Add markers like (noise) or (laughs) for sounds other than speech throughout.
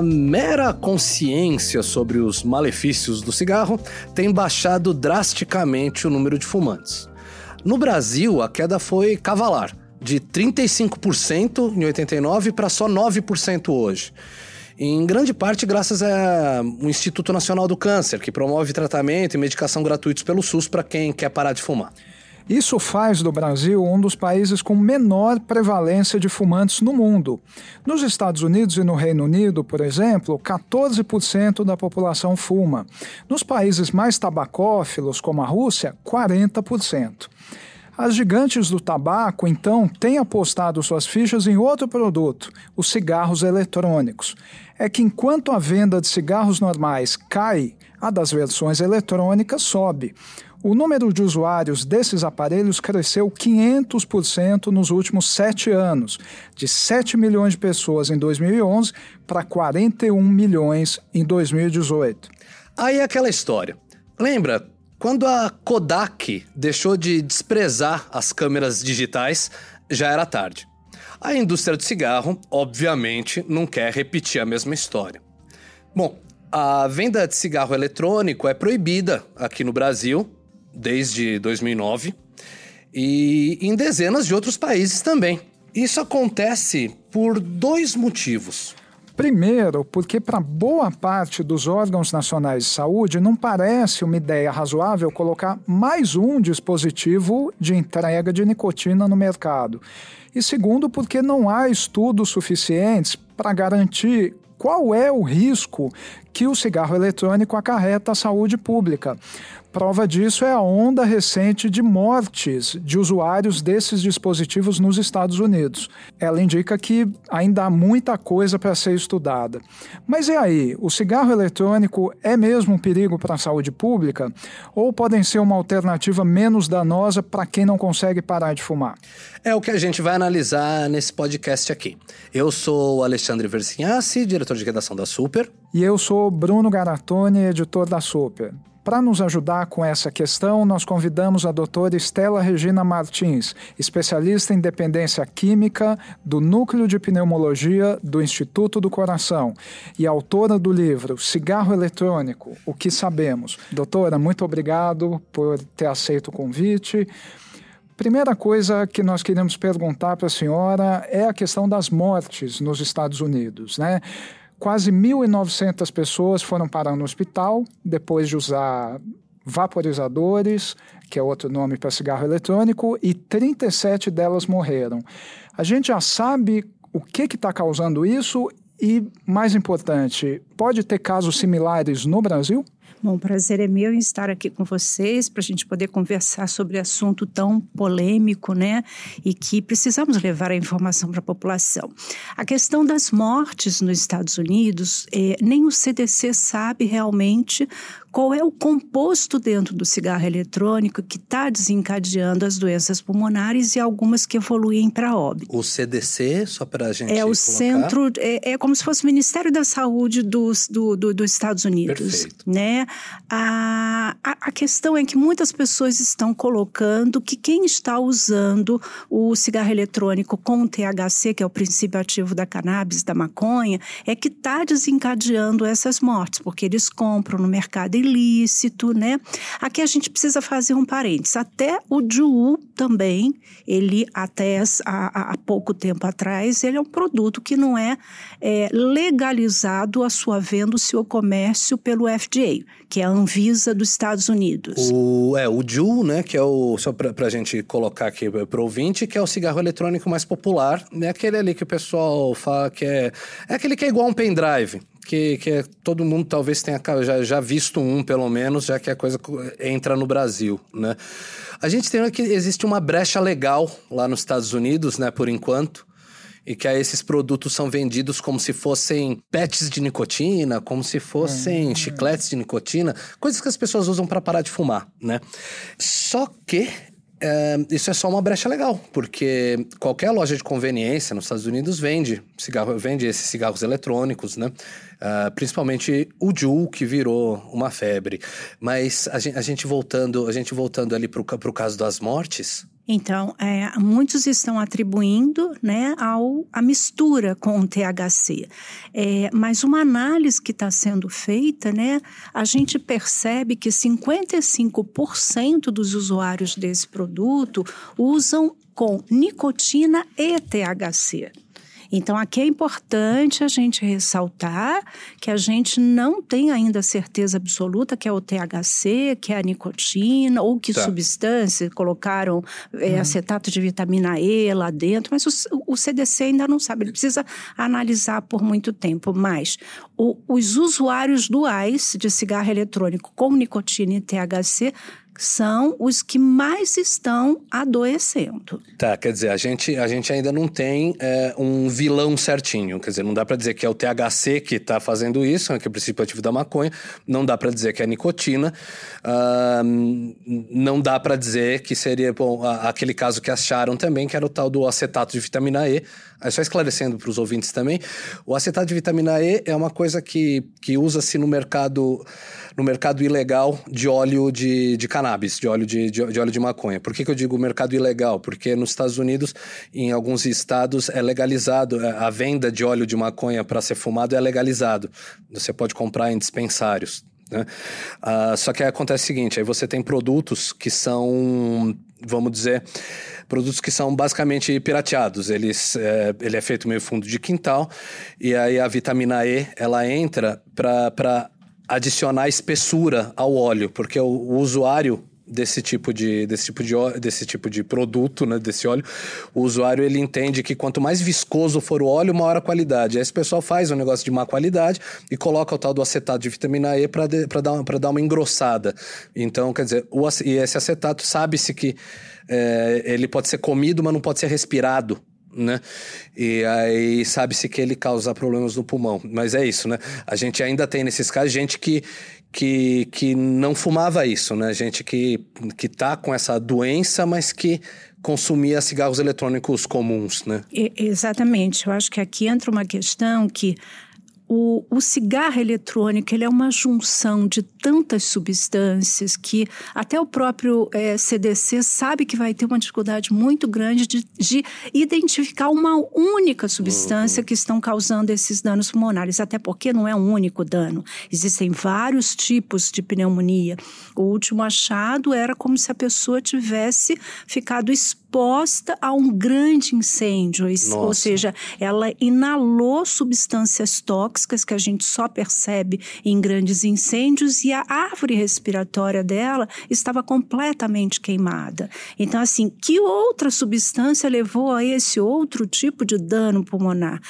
a mera consciência sobre os malefícios do cigarro tem baixado drasticamente o número de fumantes. No Brasil, a queda foi cavalar, de 35% em 89 para só 9% hoje. Em grande parte graças ao Instituto Nacional do Câncer, que promove tratamento e medicação gratuitos pelo SUS para quem quer parar de fumar. Isso faz do Brasil um dos países com menor prevalência de fumantes no mundo. Nos Estados Unidos e no Reino Unido, por exemplo, 14% da população fuma. Nos países mais tabacófilos, como a Rússia, 40%. As gigantes do tabaco, então, têm apostado suas fichas em outro produto, os cigarros eletrônicos. É que enquanto a venda de cigarros normais cai, a das versões eletrônicas sobe. O número de usuários desses aparelhos cresceu 500% nos últimos sete anos, de 7 milhões de pessoas em 2011 para 41 milhões em 2018. Aí é aquela história. Lembra quando a Kodak deixou de desprezar as câmeras digitais, já era tarde. A indústria do cigarro, obviamente, não quer repetir a mesma história. Bom, a venda de cigarro eletrônico é proibida aqui no Brasil desde 2009 e em dezenas de outros países também. Isso acontece por dois motivos. Primeiro, porque para boa parte dos órgãos nacionais de saúde não parece uma ideia razoável colocar mais um dispositivo de entrega de nicotina no mercado. E segundo, porque não há estudos suficientes para garantir qual é o risco que o cigarro eletrônico acarreta à saúde pública. Prova disso é a onda recente de mortes de usuários desses dispositivos nos Estados Unidos. Ela indica que ainda há muita coisa para ser estudada. Mas e aí? O cigarro eletrônico é mesmo um perigo para a saúde pública? Ou podem ser uma alternativa menos danosa para quem não consegue parar de fumar? É o que a gente vai analisar nesse podcast aqui. Eu sou o Alexandre Versinhassi, diretor de redação da Super. E eu sou Bruno Garatoni, editor da Super. Para nos ajudar com essa questão, nós convidamos a doutora Estela Regina Martins, especialista em dependência química do Núcleo de Pneumologia do Instituto do Coração e autora do livro Cigarro Eletrônico: O que Sabemos. Doutora, muito obrigado por ter aceito o convite. Primeira coisa que nós queremos perguntar para a senhora é a questão das mortes nos Estados Unidos, né? Quase 1.900 pessoas foram parar no hospital depois de usar vaporizadores, que é outro nome para cigarro eletrônico, e 37 delas morreram. A gente já sabe o que está causando isso e, mais importante, pode ter casos similares no Brasil? Bom, prazer é meu em estar aqui com vocês para a gente poder conversar sobre assunto tão polêmico, né? E que precisamos levar a informação para a população. A questão das mortes nos Estados Unidos, eh, nem o CDC sabe realmente qual é o composto dentro do cigarro eletrônico que está desencadeando as doenças pulmonares e algumas que evoluem para óbito. O CDC, só para a gente É o colocar. centro, é, é, como se fosse o Ministério da Saúde dos, do, do, dos Estados Unidos. Perfeito. Né? A, a, a questão é que muitas pessoas estão colocando que quem está usando o cigarro eletrônico com THC, que é o princípio ativo da cannabis, da maconha, é que está desencadeando essas mortes, porque eles compram no mercado ilícito, né? Aqui a gente precisa fazer um parênteses. Até o Juul também, ele até há, há pouco tempo atrás, ele é um produto que não é, é legalizado a sua venda, o seu comércio pelo FDA, que é a Anvisa dos Estados Unidos. O, é, o Juul, né, que é o, só pra, pra gente colocar aqui pro ouvinte, que é o cigarro eletrônico mais popular, é aquele ali que o pessoal fala que é, é aquele que é igual um pendrive, que, que é, todo mundo talvez tenha já, já visto um, pelo menos, já que a coisa entra no Brasil, né? A gente tem que existe uma brecha legal lá nos Estados Unidos, né, por enquanto, e que aí esses produtos são vendidos como se fossem pets de nicotina, como se fossem uhum. chicletes de nicotina, coisas que as pessoas usam para parar de fumar, né? Só que é, isso é só uma brecha legal, porque qualquer loja de conveniência nos Estados Unidos vende cigarro, vende esses cigarros eletrônicos, né? Uh, principalmente o Ju, que virou uma febre. Mas a gente, a gente voltando, a gente voltando ali para o caso das mortes, então, é, muitos estão atribuindo né, ao, a mistura com o THC. É, mas uma análise que está sendo feita, né, a gente percebe que 55% dos usuários desse produto usam com nicotina e THC. Então, aqui é importante a gente ressaltar que a gente não tem ainda certeza absoluta que é o THC, que é a nicotina, ou que tá. substância, colocaram é, hum. acetato de vitamina E lá dentro, mas o, o, CDC ainda não sabe, ele precisa analisar por muito tempo. Mas o, os usuários duais de cigarro eletrônico com nicotina e THC são os que mais estão adoecendo. Tá, quer dizer, a gente, a gente ainda não tem é, um vilão certinho. Quer dizer, não dá para dizer que é o THC que está fazendo isso, né, que é o princípio ativo da maconha. Não dá para dizer que é a nicotina. Uh, não dá para dizer que seria bom, aquele caso que acharam também, que era o tal do acetato de vitamina E. Aí só esclarecendo para os ouvintes também, o acetato de vitamina E é uma coisa que, que usa-se no mercado no mercado ilegal de óleo de, de cannabis, de óleo de, de, de óleo de maconha. Por que, que eu digo mercado ilegal? Porque nos Estados Unidos, em alguns estados, é legalizado é, a venda de óleo de maconha para ser fumado é legalizado. Você pode comprar em dispensários. Né? Uh, só que acontece o seguinte: aí você tem produtos que são, vamos dizer, produtos que são basicamente pirateados. Eles, é, ele é feito meio fundo de quintal e aí a vitamina E ela entra para adicionar espessura ao óleo, porque o, o usuário desse tipo de desse tipo de desse tipo de produto, né, desse óleo, o usuário ele entende que quanto mais viscoso for o óleo, maior a qualidade. Aí esse pessoal faz um negócio de má qualidade e coloca o tal do acetato de vitamina E para dar para dar uma engrossada. Então, quer dizer, o, e esse acetato sabe-se que é, ele pode ser comido, mas não pode ser respirado né? E aí sabe-se que ele causa problemas no pulmão. Mas é isso, né? A gente ainda tem nesses casos gente que, que, que não fumava isso, né? Gente que, que tá com essa doença, mas que consumia cigarros eletrônicos comuns, né? E, exatamente. Eu acho que aqui entra uma questão que o, o, cigarro eletrônico ele é uma junção de tantas substâncias que até o próprio é, CDC sabe que vai ter uma dificuldade muito grande de, de identificar uma única substância uhum. que estão causando esses danos pulmonares, até porque não é um único dano. Existem vários tipos de pneumonia. O último achado era como se a pessoa tivesse ficado exposta a um grande incêndio, Nossa. ou seja, ela inalou substâncias tóxicas que a gente só percebe em grandes incêndios e a árvore respiratória dela estava completamente queimada. Então, assim, que outra substância levou a esse outro tipo de dano pulmonar?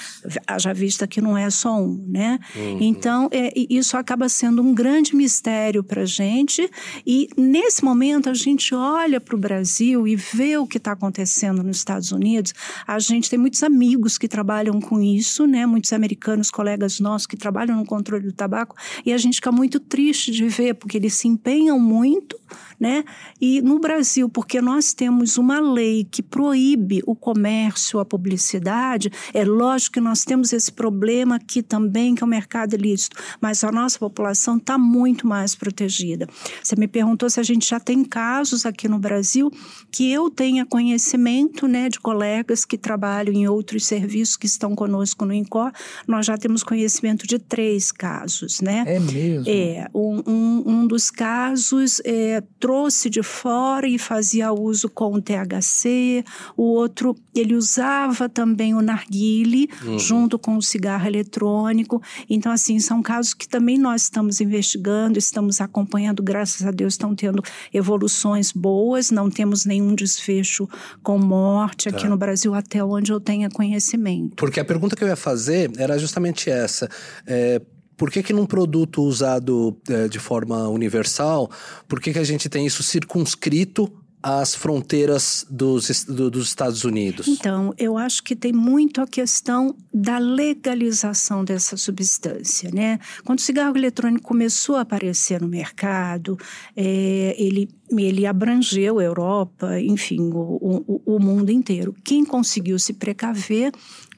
Já vista que não é só um, né? Uhum. Então, é, isso acaba sendo um grande mistério para a gente e nesse momento a gente olha para o Brasil e vê o que está está acontecendo nos Estados Unidos, a gente tem muitos amigos que trabalham com isso, né? Muitos americanos, colegas nossos que trabalham no controle do tabaco, e a gente fica muito triste de ver, porque eles se empenham muito, né? E no Brasil, porque nós temos uma lei que proíbe o comércio, a publicidade, é lógico que nós temos esse problema aqui também, que é o mercado ilícito, mas a nossa população está muito mais protegida. Você me perguntou se a gente já tem casos aqui no Brasil que eu tenha conhecimento né, de colegas que trabalham em outros serviços que estão conosco no INCOR, nós já temos conhecimento de três casos. Né? É mesmo? É, um, um, um dos casos é, trouxe de fora e fazia uso com o THC, o outro ele usava também o narguile uhum. junto com o cigarro eletrônico. Então, assim, são casos que também nós estamos investigando, estamos acompanhando, graças a Deus estão tendo evoluções boas, não temos nenhum desfecho com morte aqui tá. no Brasil, até onde eu tenha conhecimento. Porque a pergunta que eu ia fazer era justamente essa. É, por que, que num produto usado é, de forma universal, por que, que a gente tem isso circunscrito às fronteiras dos, do, dos Estados Unidos? Então, eu acho que tem muito a questão da legalização dessa substância, né? Quando o cigarro eletrônico começou a aparecer no mercado, é, ele ele abrangeu a Europa, enfim, o, o, o mundo inteiro. Quem conseguiu se precaver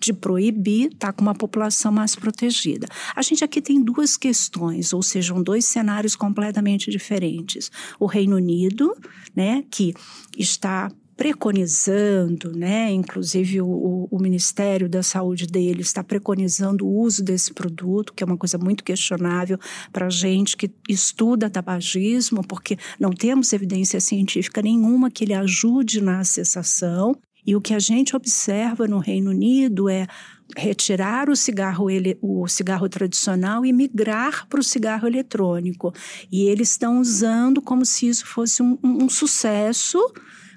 de proibir está com uma população mais protegida. A gente aqui tem duas questões, ou seja, dois cenários completamente diferentes. O Reino Unido, né, que está preconizando, né? Inclusive o, o, Ministério da Saúde dele está preconizando o uso desse produto, que é uma coisa muito questionável para gente que estuda tabagismo, porque não temos evidência científica nenhuma que ele ajude na cessação. E o que a gente observa no Reino Unido é retirar o cigarro, ele, o cigarro tradicional e migrar para o cigarro eletrônico. E eles estão usando como se isso fosse um, um, um sucesso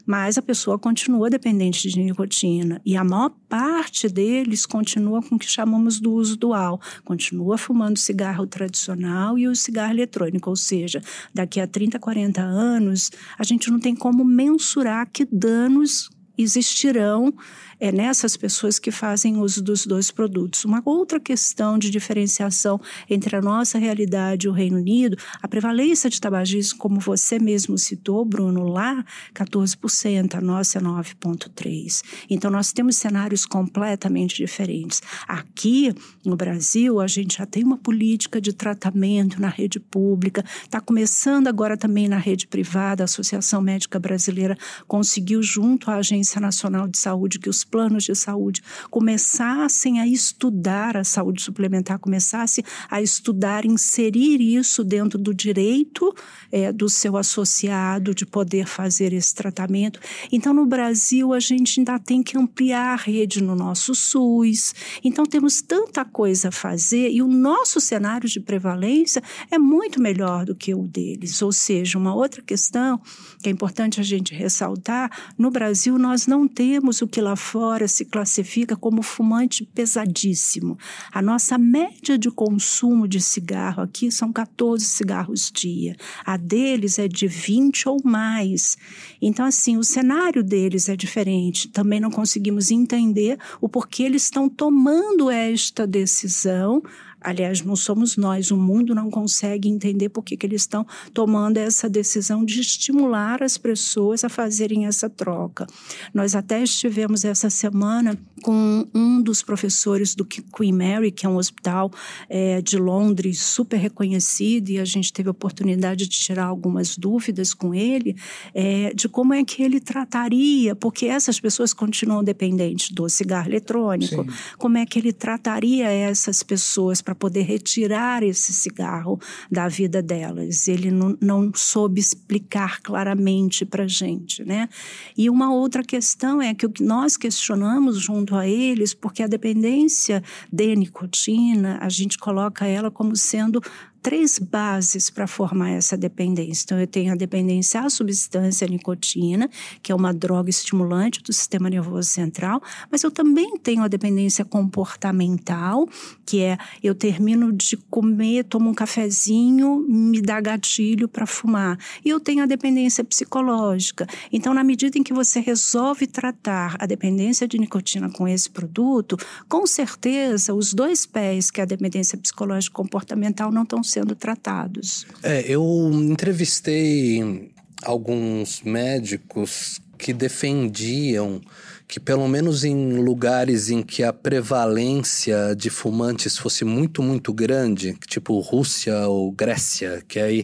mas a pessoa continua dependente de nicotina. E a maior parte deles continua com o que chamamos do uso dual, continua fumando cigarro tradicional e o cigarro eletrônico, ou seja, daqui a 30, 40 anos, a gente não tem como mensurar que danos existirão é nessas pessoas que fazem uso dos dois produtos. Uma outra questão de diferenciação entre a nossa realidade e o Reino Unido, a prevalência de tabagismo, como você mesmo citou, Bruno, lá 14%, a nossa é 9,3%. Então, nós temos cenários completamente diferentes. Aqui, no Brasil, a gente já tem uma política de tratamento na rede pública, está começando agora também na rede privada, a Associação Médica Brasileira conseguiu, junto à Agência Nacional de Saúde, que os planos de saúde começassem a estudar a saúde suplementar, começassem a estudar, inserir isso dentro do direito é, do seu associado de poder fazer esse tratamento. Então, no Brasil, a gente ainda tem que ampliar a rede no nosso SUS. Então, temos tanta coisa a fazer e o nosso cenário de prevalência é muito melhor do que o deles. Ou seja, uma outra questão que é importante a gente ressaltar: no Brasil, nós não temos o que lá fora fora se classifica como fumante pesadíssimo. A nossa média de consumo de cigarro aqui são 14 cigarros dia. A deles é de 20 ou mais. Então, assim, o cenário deles é diferente. Também não conseguimos entender o porquê eles estão tomando esta decisão Aliás, não somos nós, o mundo não consegue entender por que, que eles estão tomando essa decisão de estimular as pessoas a fazerem essa troca. Nós até estivemos essa semana com um dos professores do Queen Mary, que é um hospital é, de Londres super reconhecido, e a gente teve a oportunidade de tirar algumas dúvidas com ele é, de como é que ele trataria, porque essas pessoas continuam dependentes do cigarro eletrônico, Sim. como é que ele trataria essas pessoas para poder retirar esse cigarro da vida delas. Ele não, não soube explicar claramente para gente, né? E uma outra questão é que o que nós questionamos junto a eles, porque a dependência de nicotina, a gente coloca ela como sendo três bases para formar essa dependência. Então, eu tenho a dependência à substância nicotina, que é uma droga estimulante do sistema nervoso central, mas eu também tenho a dependência comportamental, que é eu termino de comer, tomo um cafezinho, me dá gatilho para fumar. E eu tenho a dependência psicológica. Então, na medida em que você resolve tratar a dependência de nicotina com esse produto, com certeza os dois pés, que é a dependência psicológica e comportamental, não estão sendo tratados. É, eu entrevistei alguns médicos que defendiam que pelo menos em lugares em que a prevalência de fumantes fosse muito, muito grande, tipo Rússia ou Grécia, que aí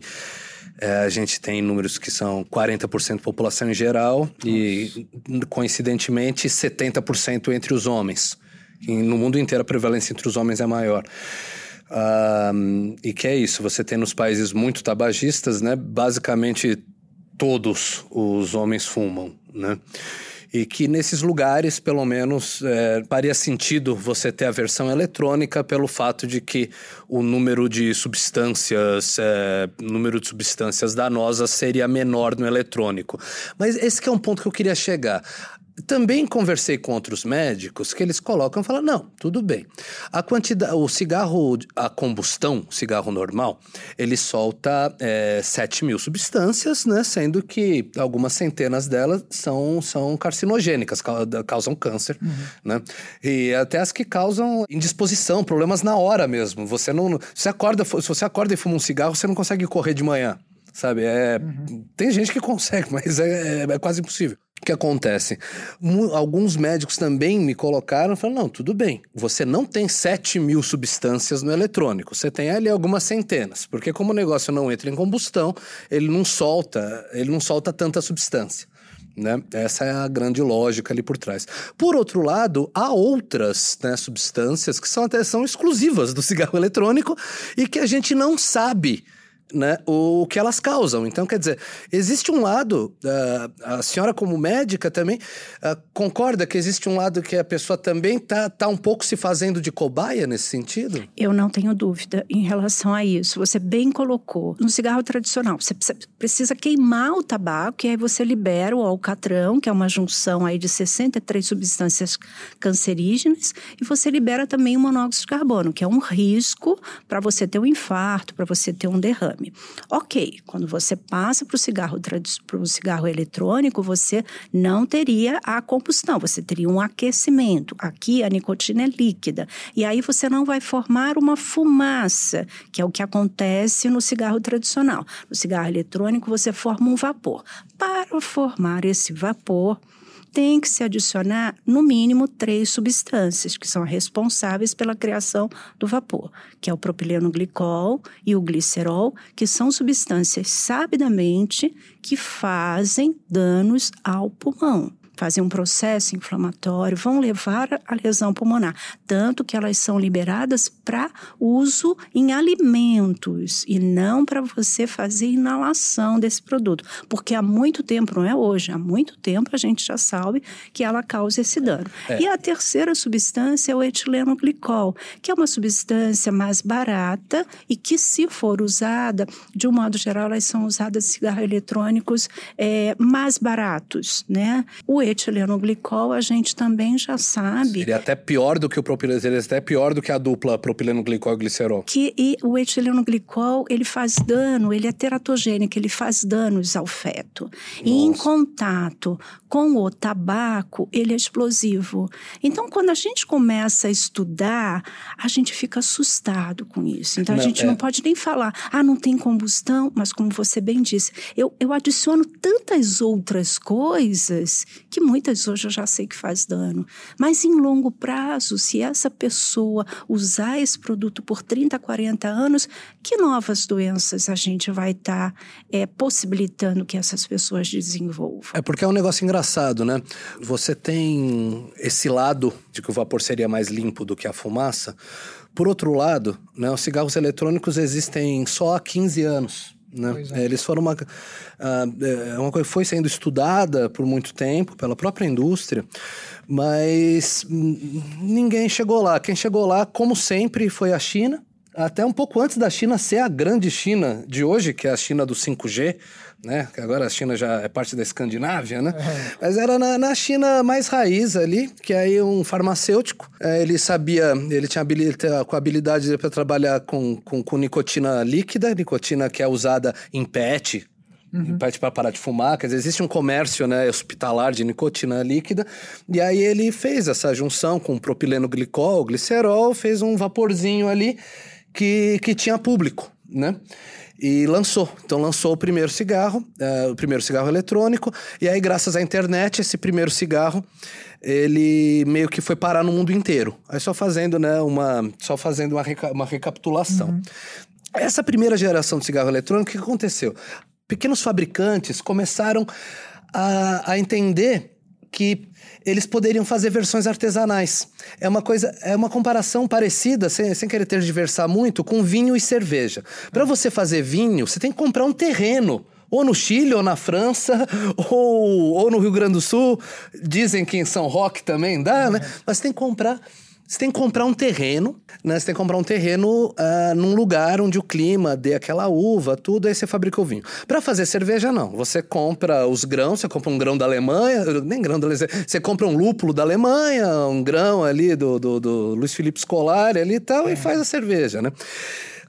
é, a gente tem números que são 40% da população em geral Nossa. e, coincidentemente, 70% entre os homens. E no mundo inteiro a prevalência entre os homens é maior. Um, e que é isso, você tem nos países muito tabagistas, né? Basicamente todos os homens fumam, né? E que nesses lugares, pelo menos, é, faria sentido você ter a versão eletrônica pelo fato de que o número de substâncias, é, número de substâncias danosas seria menor no eletrônico. Mas esse é um ponto que eu queria chegar. Também conversei com outros médicos que eles colocam e falam: não, tudo bem. A quantidade, o cigarro a combustão, cigarro normal, ele solta é, 7 mil substâncias, né? Sendo que algumas centenas delas são, são carcinogênicas, causam câncer, uhum. né? E até as que causam indisposição, problemas na hora mesmo. Você não. Você acorda, se você acorda e fuma um cigarro, você não consegue correr de manhã sabe? É, uhum. Tem gente que consegue, (laughs) mas é, é, é quase impossível. O que acontece? Alguns médicos também me colocaram e falaram: não, tudo bem, você não tem 7 mil substâncias no eletrônico, você tem ali algumas centenas, porque como o negócio não entra em combustão, ele não solta, ele não solta tanta substância. Né? Essa é a grande lógica ali por trás. Por outro lado, há outras né, substâncias que são até são exclusivas do cigarro (laughs) eletrônico e que a gente não sabe né, o que elas causam. Então, quer dizer, existe um lado, uh, a senhora como médica também uh, concorda que existe um lado que a pessoa também está tá um pouco se fazendo de cobaia nesse sentido? Eu não tenho dúvida em relação a isso. Você bem colocou. No cigarro tradicional, você precisa queimar o tabaco e aí você libera o alcatrão, que é uma junção aí de 63 substâncias cancerígenas, e você libera também o monóxido de carbono, que é um risco para você ter um infarto, para você ter um derrame. Ok, quando você passa para o cigarro, cigarro eletrônico, você não teria a combustão, você teria um aquecimento. Aqui a nicotina é líquida. E aí você não vai formar uma fumaça, que é o que acontece no cigarro tradicional. No cigarro eletrônico, você forma um vapor. Para formar esse vapor, tem que se adicionar, no mínimo, três substâncias que são responsáveis pela criação do vapor, que é o propileno glicol e o glicerol, que são substâncias sabidamente que fazem danos ao pulmão fazem um processo inflamatório, vão levar à lesão pulmonar, tanto que elas são liberadas para uso em alimentos e não para você fazer inalação desse produto, porque há muito tempo, não é hoje, há muito tempo a gente já sabe que ela causa esse dano. É. E a terceira substância é o etileno glicol, que é uma substância mais barata e que, se for usada, de um modo geral, elas são usadas em cigarros eletrônicos é, mais baratos, né? O etilenoglicol, a gente também já sabe. Ele é até pior do que o propileno, ele é até pior do que a dupla propileno-glicol e glicerol. Que e o etilenoglicol, ele faz dano, ele é teratogênico, ele faz danos ao feto. Nossa. E em contato com o tabaco, ele é explosivo. Então, quando a gente começa a estudar, a gente fica assustado com isso. Então, não, a gente é. não pode nem falar, ah, não tem combustão, mas como você bem disse, eu, eu adiciono tantas outras coisas que muitas hoje eu já sei que faz dano. Mas em longo prazo, se essa pessoa usar esse produto por 30, 40 anos, que novas doenças a gente vai estar tá, é, possibilitando que essas pessoas desenvolvam? É porque é um negócio engraçado, né? Você tem esse lado de que o vapor seria mais limpo do que a fumaça. Por outro lado, né, os cigarros eletrônicos existem só há 15 anos. Né? É. Eles foram uma, uh, uma coisa foi sendo estudada por muito tempo pela própria indústria, mas ninguém chegou lá. Quem chegou lá, como sempre, foi a China. Até um pouco antes da China ser a grande China de hoje, que é a China do 5G, né? Que agora a China já é parte da Escandinávia, né? É. Mas era na, na, China mais raiz ali, que aí um farmacêutico, é, ele sabia, ele tinha habilidade, com habilidade para trabalhar com, com, com, nicotina líquida, nicotina que é usada em PET, Uhum. PET para parar de fumar, quer dizer, existe um comércio né, hospitalar de nicotina líquida, e aí ele fez essa junção com propileno glicol, glicerol, fez um vaporzinho ali que, que tinha público, né? E lançou. Então lançou o primeiro cigarro, uh, o primeiro cigarro eletrônico, e aí graças à internet esse primeiro cigarro ele meio que foi parar no mundo inteiro. Aí só fazendo, né, uma só fazendo uma, reca uma recapitulação. Uhum. Essa primeira geração de cigarro eletrônico, o que aconteceu? Pequenos fabricantes começaram a, a entender que eles poderiam fazer versões artesanais. É uma coisa, é uma comparação parecida, sem, sem querer diversar muito, com vinho e cerveja. Para você fazer vinho, você tem que comprar um terreno ou no Chile, ou na França, (laughs) ou, ou no Rio Grande do Sul. Dizem que em São Roque também dá, né? Mas tem que comprar você tem que comprar um terreno, né? Você tem que comprar um terreno uh, num lugar onde o clima dê aquela uva, tudo, aí você fabrica o vinho. Para fazer cerveja, não. Você compra os grãos, você compra um grão da Alemanha, nem grão da Alemanha, você compra um lúpulo da Alemanha, um grão ali do, do, do Luiz Felipe Scolari ali e tal, é. e faz a cerveja, né?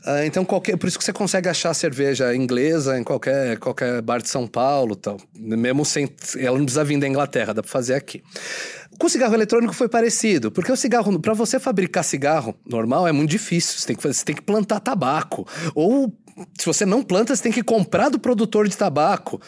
Uh, então, qualquer, por isso que você consegue achar cerveja inglesa em qualquer, qualquer bar de São Paulo tal. Mesmo sem. Ela não precisa vir da Inglaterra, dá para fazer aqui. Com o cigarro eletrônico foi parecido, porque o cigarro, para você fabricar cigarro normal, é muito difícil. Você tem, que, você tem que plantar tabaco. Ou se você não planta, você tem que comprar do produtor de tabaco.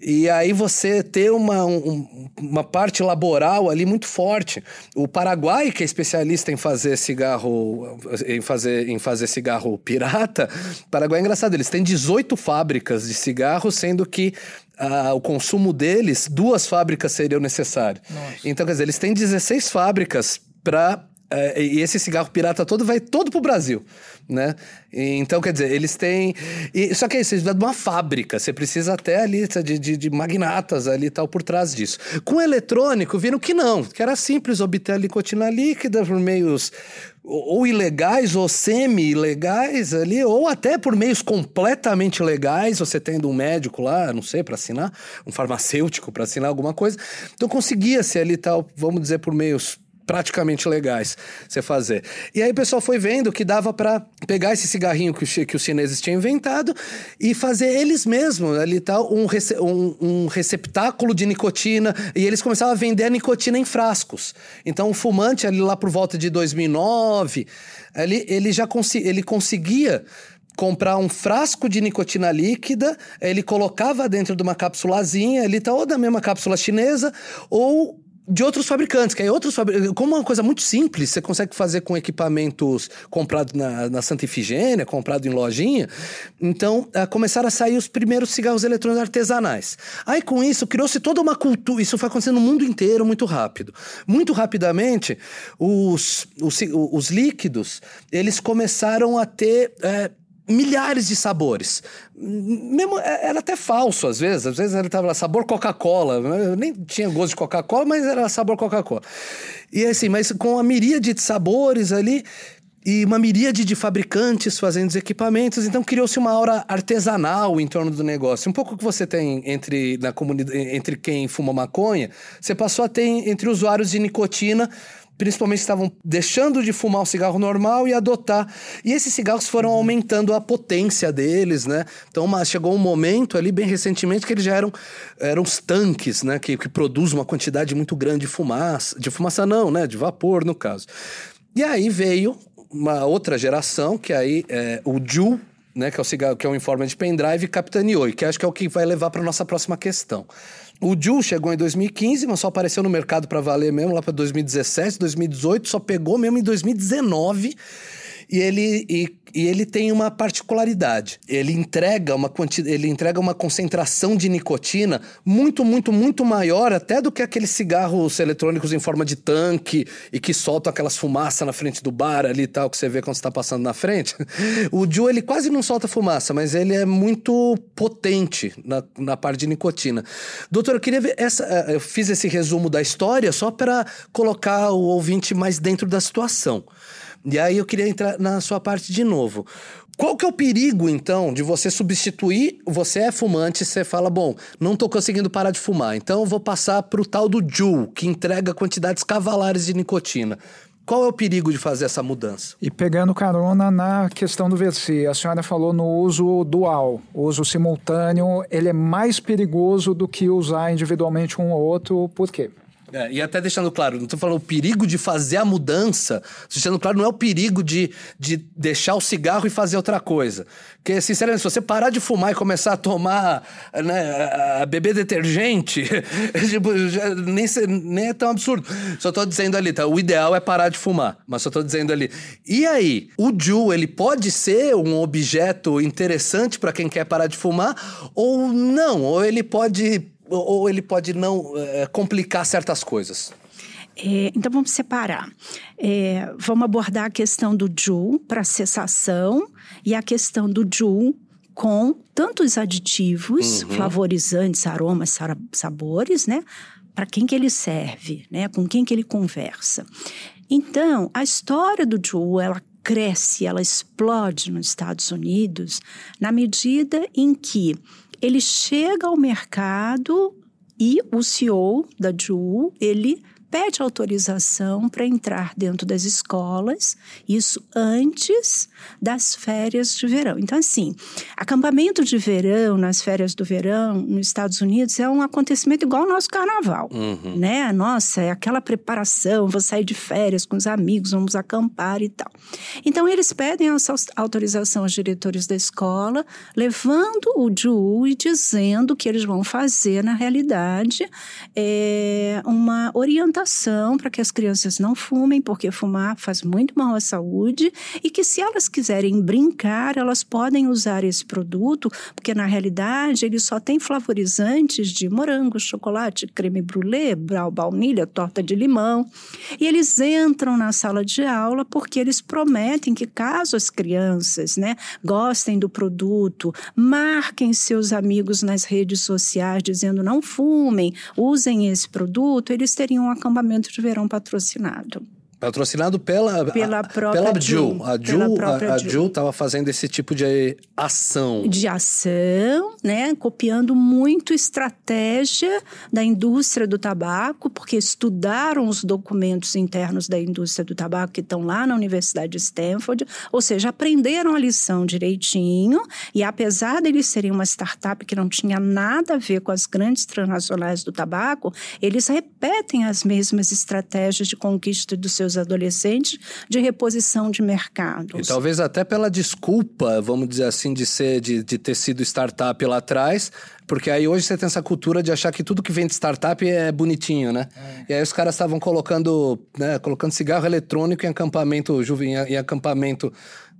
E aí você ter uma, um, uma parte laboral ali muito forte. O Paraguai, que é especialista em fazer cigarro, em fazer, em fazer cigarro pirata, Paraguai é engraçado, eles têm 18 fábricas de cigarro, sendo que o consumo deles, duas fábricas seriam necessárias. Então, quer dizer, eles têm 16 fábricas para é, e esse cigarro pirata todo vai todo pro Brasil, né? então, quer dizer, eles têm... E, só que aí, você de uma fábrica, você precisa até ali de, de, de magnatas ali tal por trás disso. Com eletrônico, viram que não, que era simples obter a nicotina líquida por meios ou ilegais ou semi-ilegais ali, ou até por meios completamente legais, você tendo um médico lá, não sei, para assinar, um farmacêutico para assinar alguma coisa. Então conseguia-se ali tal, vamos dizer, por meios praticamente legais você fazer. E aí o pessoal foi vendo que dava para pegar esse cigarrinho que, que os chineses tinham inventado e fazer eles mesmos ali tal um, rece um, um, receptáculo de nicotina e eles começavam a vender a nicotina em frascos. Então o fumante ali lá por volta de 2009, ele, ele já consi ele conseguia comprar um frasco de nicotina líquida, ele colocava dentro de uma cápsulazinha, ali tá ou da mesma cápsula chinesa ou de outros fabricantes, que aí outros fabricantes, como uma coisa muito simples, você consegue fazer com equipamentos comprados na, na Santa Ifigênia, comprado em lojinha. Então, uh, começaram a sair os primeiros cigarros eletrônicos artesanais. Aí, com isso, criou-se toda uma cultura. Isso foi acontecendo no mundo inteiro muito rápido. Muito rapidamente, os, os, os líquidos, eles começaram a ter. Uh, milhares de sabores. Mesmo, é, era até falso às vezes. Às vezes ele tava lá, sabor Coca-Cola. Nem tinha gosto de Coca-Cola, mas era sabor Coca-Cola. E assim, mas com a miríade de sabores ali e uma miríade de fabricantes fazendo os equipamentos, então criou-se uma aura artesanal em torno do negócio. Um pouco que você tem entre na comunidade, entre quem fuma maconha, você passou a ter entre usuários de nicotina principalmente estavam deixando de fumar o cigarro normal e adotar. E esses cigarros foram uhum. aumentando a potência deles, né? Então uma, chegou um momento ali, bem recentemente, que eles já eram, eram os tanques, né? Que, que produzem uma quantidade muito grande de fumaça. De fumaça não, né? De vapor, no caso. E aí veio uma outra geração, que aí é o Ju, né? Que é o cigarro, que é um informe de pendrive, capitaneou. E que acho que é o que vai levar para nossa próxima questão. O Ju chegou em 2015, mas só apareceu no mercado para valer mesmo lá para 2017, 2018, só pegou mesmo em 2019. E ele, e, e, ele tem uma particularidade. Ele entrega uma ele entrega uma concentração de nicotina muito, muito, muito maior até do que aqueles cigarros eletrônicos em forma de tanque e que soltam aquelas fumaças na frente do bar ali tal, que você vê quando está passando na frente. (laughs) O Ju, ele quase não solta fumaça, mas ele é muito potente na, na parte de nicotina. Doutor, eu queria ver essa. Eh, eu fiz esse resumo da história só para colocar o ouvinte mais dentro da situação. E aí eu queria entrar na sua parte de novo. Qual que é o perigo, então, de você substituir? Você é fumante, você fala, bom, não tô conseguindo parar de fumar, então vou passar pro tal do Juul, que entrega quantidades cavalares de nicotina. Qual é o perigo de fazer essa mudança? E pegando carona na questão do Versi, a senhora falou no uso dual, uso simultâneo, ele é mais perigoso do que usar individualmente um ou outro, por quê? É, e até deixando claro, não estou falando o perigo de fazer a mudança, deixando claro, não é o perigo de, de deixar o cigarro e fazer outra coisa. Porque, sinceramente, se você parar de fumar e começar a tomar, né, a beber detergente, (laughs) tipo, já, nem, nem é tão absurdo. Só estou dizendo ali, tá? O ideal é parar de fumar, mas só estou dizendo ali. E aí, o Ju, ele pode ser um objeto interessante para quem quer parar de fumar ou não? Ou ele pode ou ele pode não é, complicar certas coisas? É, então vamos separar. É, vamos abordar a questão do Ju para cessação e a questão do Ju com tantos aditivos, uhum. flavorizantes, aromas, sabores, né? Para quem que ele serve, né? Com quem que ele conversa. Então, a história do Ju, ela cresce, ela explode nos Estados Unidos na medida em que ele chega ao mercado e o CEO da Ju, ele pede autorização para entrar dentro das escolas, isso antes das férias de verão. Então, assim, acampamento de verão, nas férias do verão, nos Estados Unidos, é um acontecimento igual ao nosso carnaval, uhum. né? Nossa, é aquela preparação, vou sair de férias com os amigos, vamos acampar e tal. Então, eles pedem essa autorização aos diretores da escola, levando o DUU e dizendo que eles vão fazer, na realidade, é, uma orientação para que as crianças não fumem, porque fumar faz muito mal à saúde, e que se elas quiserem brincar, elas podem usar esse produto, porque na realidade ele só tem flavorizantes de morango, chocolate, creme brulee, baunilha, torta de limão. E eles entram na sala de aula porque eles prometem que caso as crianças, né, gostem do produto, marquem seus amigos nas redes sociais dizendo não fumem, usem esse produto, eles teriam um acampamento de verão patrocinado. Patrocinado pela, pela própria pela Jill. A Jill, a, a Jill estava fazendo esse tipo de ação. De ação, né? Copiando muito estratégia da indústria do tabaco, porque estudaram os documentos internos da indústria do tabaco que estão lá na Universidade de Stanford, ou seja, aprenderam a lição direitinho e apesar deles serem uma startup que não tinha nada a ver com as grandes transnacionais do tabaco, eles repetem as mesmas estratégias de conquista dos seus adolescentes de reposição de mercado. E talvez até pela desculpa, vamos dizer assim, de ser de, de ter sido startup lá atrás, porque aí hoje você tem essa cultura de achar que tudo que vem de startup é bonitinho, né? É. E aí os caras estavam colocando, né, colocando cigarro eletrônico em acampamento juvenil, em acampamento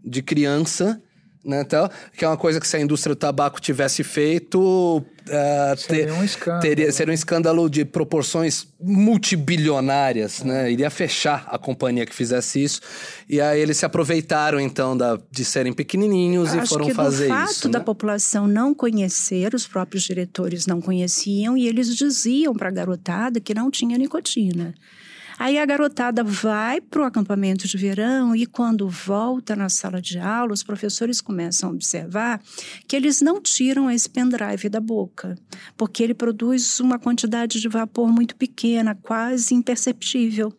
de criança né? Então, que é uma coisa que se a indústria do tabaco tivesse feito, uh, seria, ter, um escândalo. Teria, seria um escândalo de proporções multibilionárias, é. né? Iria fechar a companhia que fizesse isso. E aí eles se aproveitaram, então, da, de serem pequenininhos Acho e foram que fazer isso. O fato da né? população não conhecer, os próprios diretores não conheciam, e eles diziam para a garotada que não tinha nicotina. Aí a garotada vai para o acampamento de verão e quando volta na sala de aula, os professores começam a observar que eles não tiram esse pendrive da boca, porque ele produz uma quantidade de vapor muito pequena, quase imperceptível.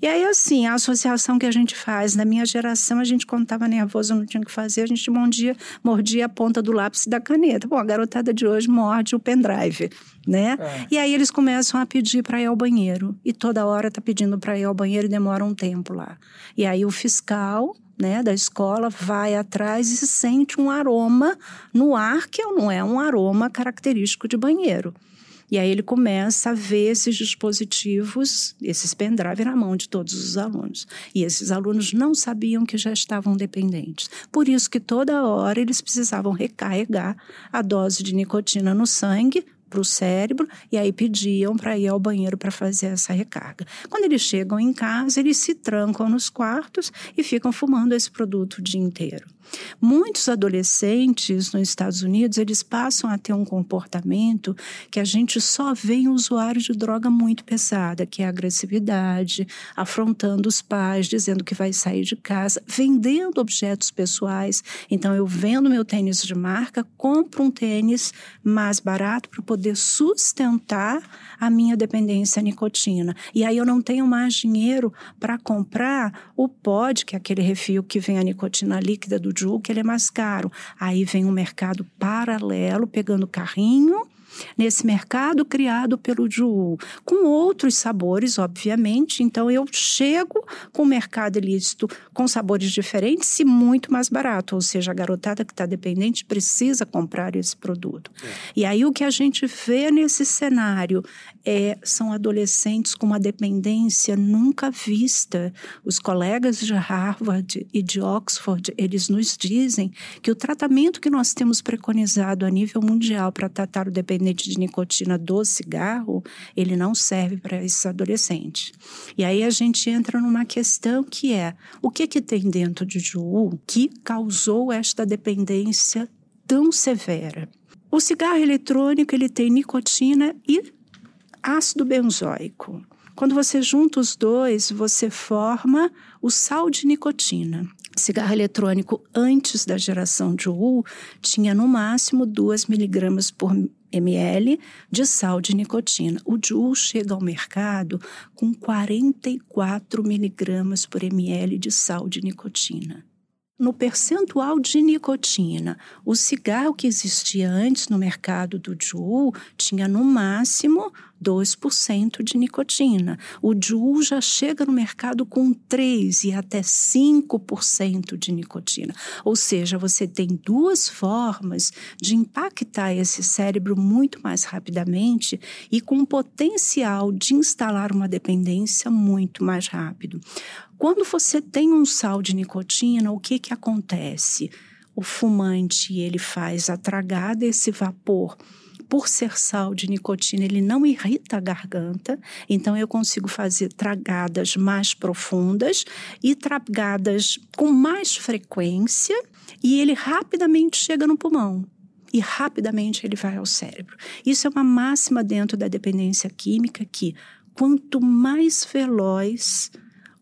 E aí, assim, a associação que a gente faz, na minha geração, a gente, estava nervoso, não tinha o que fazer, a gente mordia, mordia a ponta do lápis e da caneta. Bom, a garotada de hoje morde o pendrive, né? É. E aí eles começam a pedir para ir ao banheiro. E toda hora tá pedindo para ir ao banheiro e demora um tempo lá. E aí o fiscal, né, da escola vai atrás e sente um aroma no ar que não é um aroma característico de banheiro. E aí ele começa a ver esses dispositivos, esses pendrive na mão de todos os alunos. E esses alunos não sabiam que já estavam dependentes. Por isso que toda hora eles precisavam recarregar a dose de nicotina no sangue para o cérebro e aí pediam para ir ao banheiro para fazer essa recarga. Quando eles chegam em casa, eles se trancam nos quartos e ficam fumando esse produto o dia inteiro. Muitos adolescentes nos Estados Unidos, eles passam a ter um comportamento que a gente só vê em usuários de droga muito pesada, que é a agressividade, afrontando os pais, dizendo que vai sair de casa, vendendo objetos pessoais. Então, eu vendo meu tênis de marca, compro um tênis mais barato para poder sustentar a minha dependência à nicotina. E aí eu não tenho mais dinheiro para comprar o pod, que é aquele refil que vem a nicotina líquida do Que ele é mais caro. Aí vem um mercado paralelo, pegando carrinho nesse mercado criado pelo Ju, com outros sabores, obviamente. Então eu chego com o mercado ilícito com sabores diferentes e muito mais barato, ou seja, a garotada que está dependente precisa comprar esse produto. É. E aí o que a gente vê nesse cenário é, são adolescentes com uma dependência nunca vista. Os colegas de Harvard e de Oxford, eles nos dizem que o tratamento que nós temos preconizado a nível mundial para tratar o dependente dependente de nicotina do cigarro, ele não serve para esses adolescentes. E aí a gente entra numa questão que é o que, que tem dentro de Ju que causou esta dependência tão severa? O cigarro eletrônico ele tem nicotina e ácido benzoico. Quando você junta os dois, você forma o sal de nicotina. Cigarro eletrônico antes da geração de UU tinha no máximo 2 miligramas por ml de sal de nicotina. O Juul chega ao mercado com 44 miligramas por ml de sal de nicotina. No percentual de nicotina, o cigarro que existia antes no mercado do Juul tinha no máximo 2% de nicotina. O Juul já chega no mercado com 3 e até 5% de nicotina. Ou seja, você tem duas formas de impactar esse cérebro muito mais rapidamente e com potencial de instalar uma dependência muito mais rápido. Quando você tem um sal de nicotina, o que que acontece? O fumante, ele faz a tragada, esse vapor por ser sal de nicotina, ele não irrita a garganta, então eu consigo fazer tragadas mais profundas e tragadas com mais frequência e ele rapidamente chega no pulmão e rapidamente ele vai ao cérebro. Isso é uma máxima dentro da dependência química que quanto mais veloz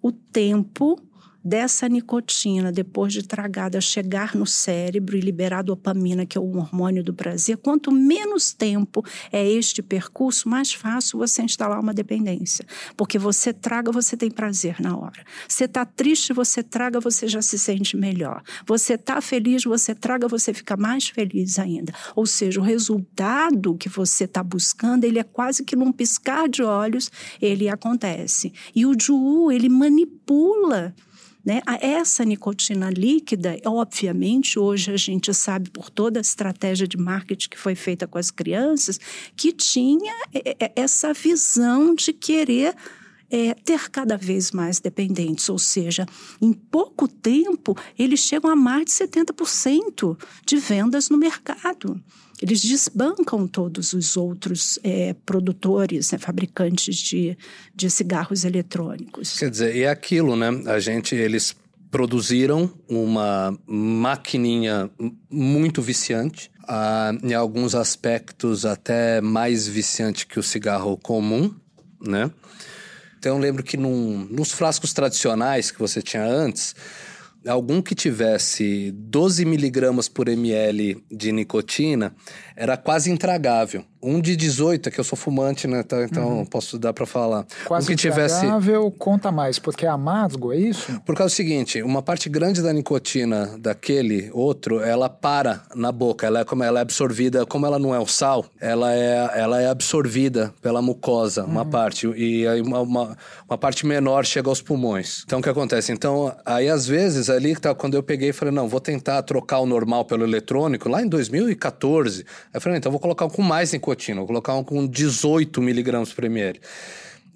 o tempo dessa nicotina, depois de tragada, chegar no cérebro e liberar dopamina, que é o hormônio do prazer, quanto menos tempo é este percurso, mais fácil você instalar uma dependência. Porque você traga, você tem prazer na hora. Você está triste, você traga, você já se sente melhor. Você está feliz, você traga, você fica mais feliz ainda. Ou seja, o resultado que você está buscando, ele é quase que num piscar de olhos, ele acontece. E o Juul, ele manipula né? Essa nicotina líquida, obviamente, hoje a gente sabe por toda a estratégia de marketing que foi feita com as crianças, que tinha essa visão de querer é, ter cada vez mais dependentes, ou seja, em pouco tempo eles chegam a mais de 70% de vendas no mercado. Eles desbancam todos os outros é, produtores, né, fabricantes de, de cigarros eletrônicos. Quer dizer, e é aquilo, né? A gente, eles produziram uma maquininha muito viciante, em alguns aspectos até mais viciante que o cigarro comum, né? Então eu lembro que num, nos frascos tradicionais que você tinha antes, algum que tivesse 12 miligramas por ml de nicotina era quase intragável. Um de 18, é que eu sou fumante, né? Tá, então uhum. posso dar para falar. Quase um que tivesse... conta mais, porque é amargo, é isso? Por causa do seguinte, uma parte grande da nicotina daquele outro, ela para na boca, ela é como ela é absorvida, como ela não é o sal, ela é, ela é absorvida pela mucosa, uhum. uma parte, e aí uma, uma, uma, parte menor chega aos pulmões. Então o que acontece? Então, aí às vezes ali, tá, quando eu peguei e falei, não, vou tentar trocar o normal pelo eletrônico, lá em 2014, aí eu falei, então vou colocar um com mais nicotina, vou colocar um com 18 miligramas por ml.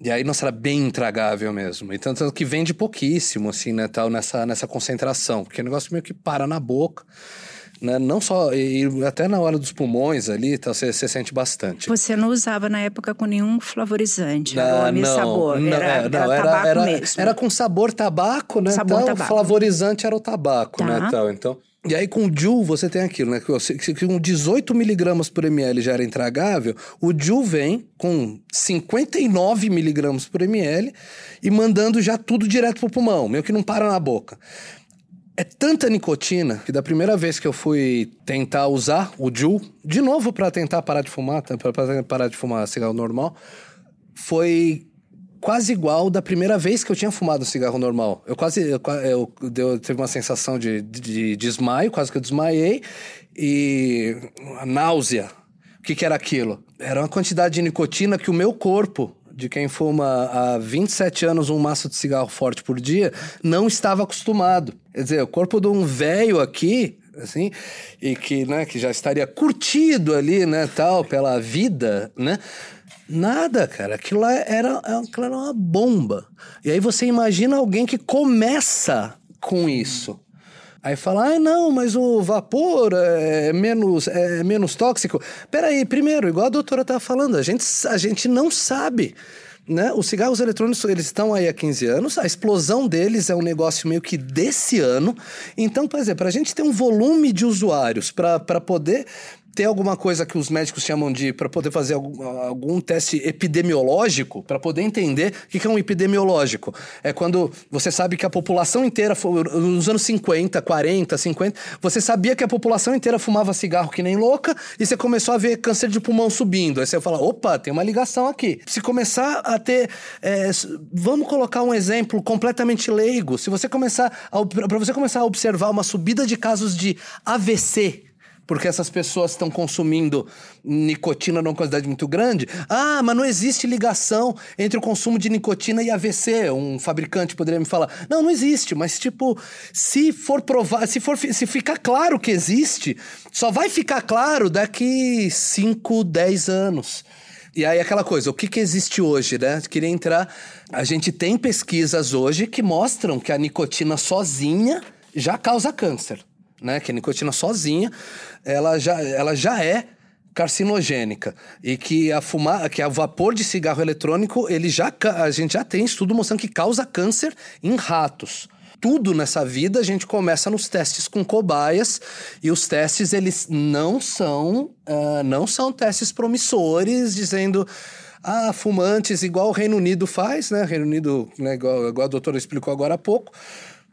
E aí, nossa, era bem intragável mesmo. E tanto que vende pouquíssimo, assim, né, tal, nessa, nessa concentração, porque o negócio meio que para na boca. Né? Não só, e até na hora dos pulmões ali, então você, você sente bastante. Você não usava na época com nenhum flavorizante, ah, não, sabor, não, era, é, não, era, era, tabaco era, mesmo. Era com sabor tabaco, né? Sabor então, tabaco. flavorizante era o tabaco, né, tá. né? Tal, então... E aí com o Ju você tem aquilo, né? Que com 18 miligramas por ml já era intragável, o Ju vem com 59 miligramas por ml e mandando já tudo direto pro pulmão, meio que não para na boca. É tanta nicotina que da primeira vez que eu fui tentar usar o Ju, de novo para tentar parar de fumar, para parar de fumar cigarro normal, foi quase igual da primeira vez que eu tinha fumado um cigarro normal. Eu quase. Eu, eu, eu teve uma sensação de, de, de desmaio, quase que eu desmaiei. E. náusea. O que, que era aquilo? Era uma quantidade de nicotina que o meu corpo de quem fuma há 27 anos um maço de cigarro forte por dia, não estava acostumado. Quer dizer, o corpo de um velho aqui, assim, e que, né, que já estaria curtido ali, né, tal, pela vida, né? Nada, cara. Aquilo lá era, aquilo era uma bomba. E aí você imagina alguém que começa com isso. Aí fala, ah, não, mas o vapor é menos, é menos tóxico. Peraí, primeiro, igual a doutora estava falando, a gente, a gente não sabe. Né? Os cigarros eletrônicos, eles estão aí há 15 anos, a explosão deles é um negócio meio que desse ano. Então, por exemplo, para a gente ter um volume de usuários para poder ter alguma coisa que os médicos chamam de para poder fazer algum, algum teste epidemiológico, para poder entender o que é um epidemiológico. É quando você sabe que a população inteira, nos anos 50, 40, 50, você sabia que a população inteira fumava cigarro que nem louca e você começou a ver câncer de pulmão subindo. Aí você fala: opa, tem uma ligação aqui. Se começar a ter. É, vamos colocar um exemplo completamente leigo. Se você começar. Para você começar a observar uma subida de casos de AVC porque essas pessoas estão consumindo nicotina numa quantidade muito grande. Ah, mas não existe ligação entre o consumo de nicotina e AVC. Um fabricante poderia me falar: não, não existe, mas tipo, se for provar, se for se ficar claro que existe, só vai ficar claro daqui 5, 10 anos. E aí aquela coisa, o que, que existe hoje, né? Queria entrar. A gente tem pesquisas hoje que mostram que a nicotina sozinha já causa câncer né? Que a nicotina sozinha, ela já, ela já é carcinogênica e que a fumar, que o vapor de cigarro eletrônico, ele já a gente já tem estudo mostrando que causa câncer em ratos. Tudo nessa vida a gente começa nos testes com cobaias e os testes eles não são uh, não são testes promissores dizendo ah, fumantes igual o Reino Unido faz, né? Reino Unido, né, igual, igual a doutora explicou agora há pouco,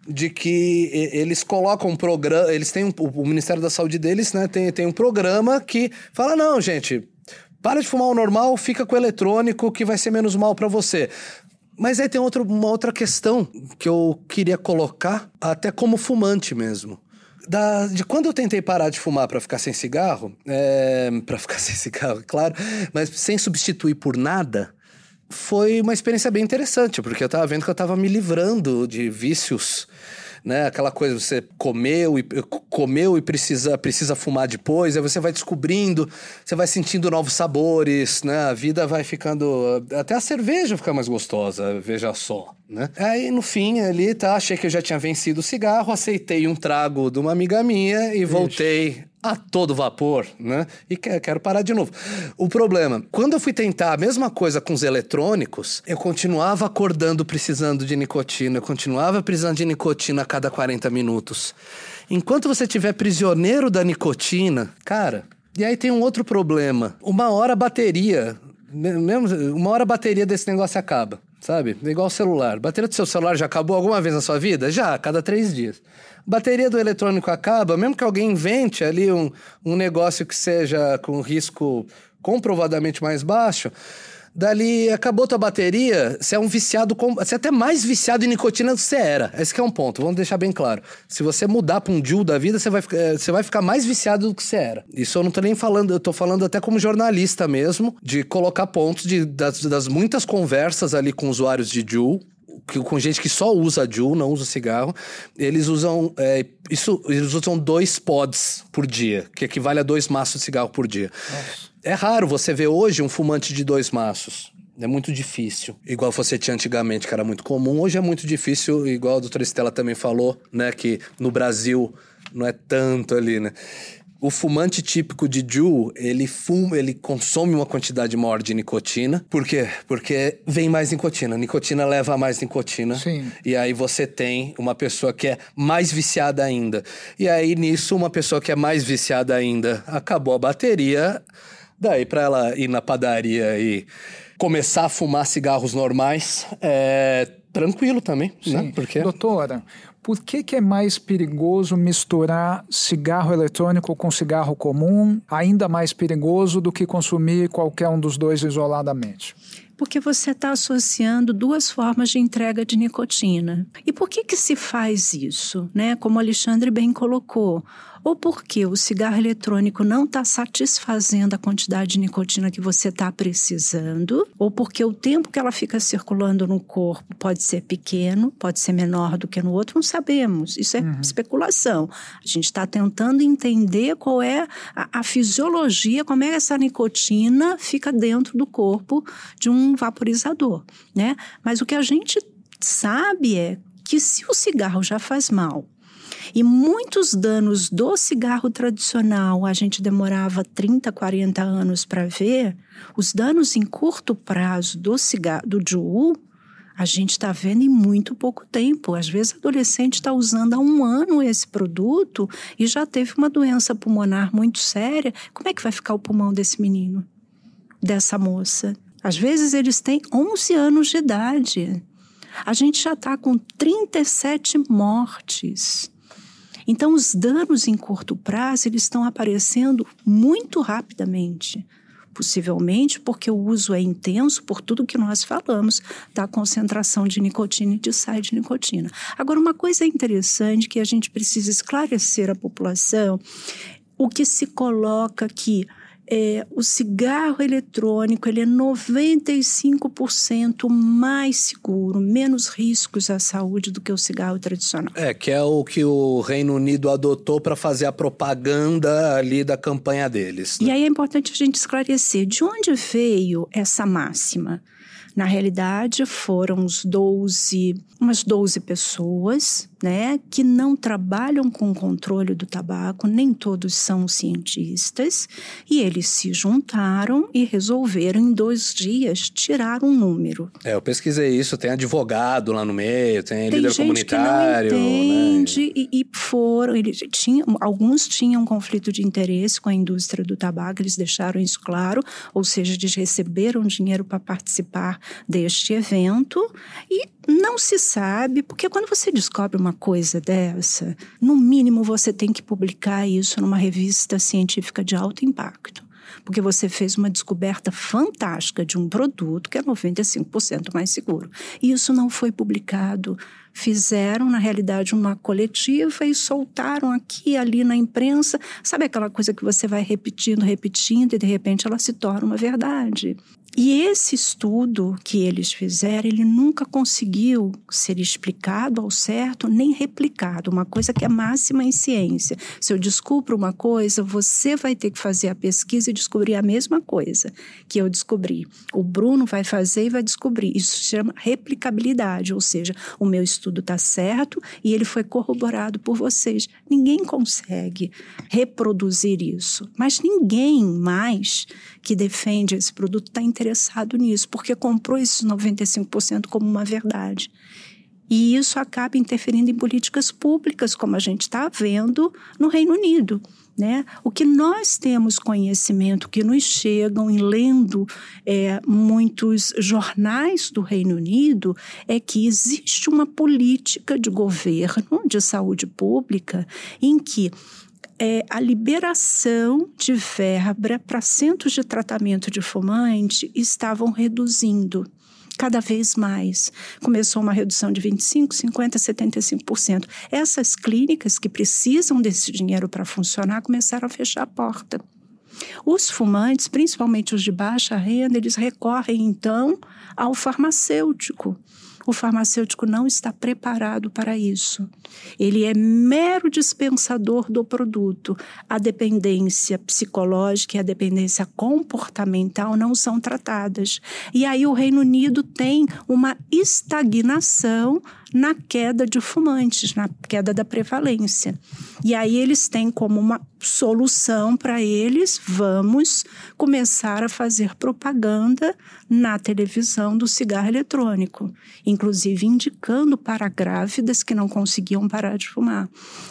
de que eles colocam um programa, eles têm um, o Ministério da Saúde deles, né, tem, tem um programa que fala não, gente, para de fumar o normal, fica com o eletrônico que vai ser menos mal para você. Mas aí tem outro, uma outra questão que eu queria colocar, até como fumante mesmo. Da, de quando eu tentei parar de fumar para ficar sem cigarro, é, para ficar (laughs) sem cigarro, claro, mas sem substituir por nada, foi uma experiência bem interessante, porque eu tava vendo que eu tava me livrando de vícios né? Aquela coisa, você comeu e comeu e precisa, precisa fumar depois, aí você vai descobrindo, você vai sentindo novos sabores, né? A vida vai ficando. Até a cerveja fica mais gostosa, veja só. Né? Aí no fim ali, tá, achei que eu já tinha vencido o cigarro, aceitei um trago de uma amiga minha e Ixi. voltei a todo vapor, né? E quero parar de novo. O problema, quando eu fui tentar a mesma coisa com os eletrônicos, eu continuava acordando precisando de nicotina, eu continuava precisando de nicotina a cada 40 minutos. Enquanto você estiver prisioneiro da nicotina, cara, e aí tem um outro problema. Uma hora a bateria, mesmo, uma hora a bateria desse negócio acaba, sabe? Igual celular. Bateria do seu celular já acabou alguma vez na sua vida? Já, a cada três dias bateria do eletrônico acaba, mesmo que alguém invente ali um, um negócio que seja com risco comprovadamente mais baixo, dali acabou tua bateria, você é um viciado, você é até mais viciado em nicotina do que você era. Esse é um ponto, vamos deixar bem claro. Se você mudar para um Juul da vida, você vai, eh, você vai ficar mais viciado do que você era. Isso eu não tô nem falando, eu tô falando até como jornalista mesmo, de colocar pontos de, das, das muitas conversas ali com usuários de Juul, com gente que só usa Juul, não usa cigarro, eles usam é, isso, eles usam dois pods por dia, que equivale a dois maços de cigarro por dia. Nossa. É raro você ver hoje um fumante de dois maços. É muito difícil. Igual você tinha antigamente, que era muito comum. Hoje é muito difícil, igual a doutora Estela também falou, né? Que no Brasil não é tanto ali, né? O fumante típico de Ju, ele fuma, ele consome uma quantidade maior de nicotina. Por quê? Porque vem mais nicotina. Nicotina leva mais nicotina. Sim. E aí você tem uma pessoa que é mais viciada ainda. E aí nisso, uma pessoa que é mais viciada ainda, acabou a bateria. Daí para ela ir na padaria e começar a fumar cigarros normais, é tranquilo também, né? Sim. né? Porque... Doutora, por que, que é mais perigoso misturar cigarro eletrônico com cigarro comum, ainda mais perigoso do que consumir qualquer um dos dois isoladamente? Porque você está associando duas formas de entrega de nicotina. E por que, que se faz isso? Né? Como o Alexandre bem colocou, ou porque o cigarro eletrônico não está satisfazendo a quantidade de nicotina que você está precisando, ou porque o tempo que ela fica circulando no corpo pode ser pequeno, pode ser menor do que no outro, não sabemos. Isso é uhum. especulação. A gente está tentando entender qual é a, a fisiologia, como é que essa nicotina fica dentro do corpo de um vaporizador, né? Mas o que a gente sabe é que se o cigarro já faz mal e muitos danos do cigarro tradicional a gente demorava 30, 40 anos para ver. Os danos em curto prazo do cigarro do Juul A gente está vendo em muito pouco tempo. Às vezes, adolescente está usando há um ano esse produto e já teve uma doença pulmonar muito séria. Como é que vai ficar o pulmão desse menino, dessa moça? Às vezes, eles têm 11 anos de idade. A gente já está com 37 mortes. Então, os danos em curto prazo eles estão aparecendo muito rapidamente possivelmente porque o uso é intenso por tudo que nós falamos da concentração de nicotina e de sai de nicotina. Agora, uma coisa interessante que a gente precisa esclarecer à população, o que se coloca aqui é, o cigarro eletrônico ele é 95% mais seguro, menos riscos à saúde do que o cigarro tradicional. É, que é o que o Reino Unido adotou para fazer a propaganda ali da campanha deles. Né? E aí é importante a gente esclarecer de onde veio essa máxima. Na realidade, foram os 12, umas 12 pessoas né, que não trabalham com o controle do tabaco, nem todos são cientistas, e eles se juntaram e resolveram em dois dias tirar um número. É, eu pesquisei isso, tem advogado lá no meio, tem, tem líder gente comunitário. Que não entende né? e, e, foram, eles tinham, alguns tinham um conflito de interesse com a indústria do tabaco, eles deixaram isso claro, ou seja, eles receberam dinheiro para participar deste evento e não se sabe, porque quando você descobre uma coisa dessa, no mínimo você tem que publicar isso numa revista científica de alto impacto. Porque você fez uma descoberta fantástica de um produto que é 95% mais seguro. E isso não foi publicado. Fizeram, na realidade, uma coletiva e soltaram aqui e ali na imprensa. Sabe aquela coisa que você vai repetindo, repetindo e de repente ela se torna uma verdade? E esse estudo que eles fizeram, ele nunca conseguiu ser explicado ao certo nem replicado, uma coisa que é máxima em ciência. Se eu descubro uma coisa, você vai ter que fazer a pesquisa e descobrir a mesma coisa que eu descobri. O Bruno vai fazer e vai descobrir. Isso se chama replicabilidade, ou seja, o meu estudo está certo e ele foi corroborado por vocês. Ninguém consegue reproduzir isso, mas ninguém mais que defende esse produto está interessado nisso, porque comprou esses 95% como uma verdade. E isso acaba interferindo em políticas públicas, como a gente está vendo no Reino Unido. Né? O que nós temos conhecimento, que nos chegam em lendo é, muitos jornais do Reino Unido, é que existe uma política de governo de saúde pública em que é, a liberação de verba para centros de tratamento de fumante estavam reduzindo cada vez mais. Começou uma redução de 25%, 50%, 75%. Essas clínicas que precisam desse dinheiro para funcionar começaram a fechar a porta. Os fumantes, principalmente os de baixa renda, eles recorrem então ao farmacêutico o farmacêutico não está preparado para isso. Ele é mero dispensador do produto. A dependência psicológica e a dependência comportamental não são tratadas. E aí o Reino Unido tem uma estagnação na queda de fumantes, na queda da prevalência. E aí eles têm como uma solução para eles, vamos começar a fazer propaganda na televisão do cigarro eletrônico, inclusive indicando para grávidas que não conseguiam parar de fumar.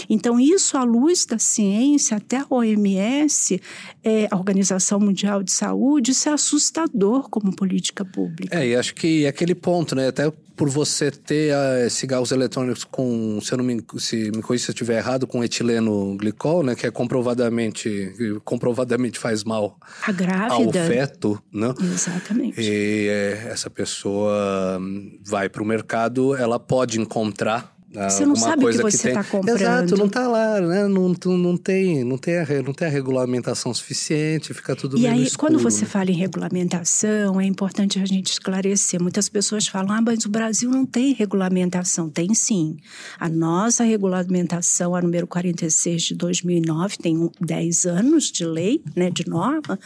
Então, isso à luz da ciência, até a OMS, é, a Organização Mundial de Saúde, isso é assustador como política pública. É, e acho que é aquele ponto, né? Até por você ter uh, cigarros eletrônicos com, se eu não me, se me conheço se eu estiver errado, com etileno glicol, né, que é comprovadamente, comprovadamente faz mal a grávida. ao feto, né? Exatamente. E é, essa pessoa vai para o mercado, ela pode encontrar você não sabe o que você está comprando. Exato, não está lá, né? Não, não, tem, não, tem a, não tem a regulamentação suficiente, fica tudo E aí, escuro, quando você né? fala em regulamentação, é importante a gente esclarecer. Muitas pessoas falam, ah, mas o Brasil não tem regulamentação. Tem sim. A nossa regulamentação, a número 46 de 2009, tem 10 anos de lei, né, de norma,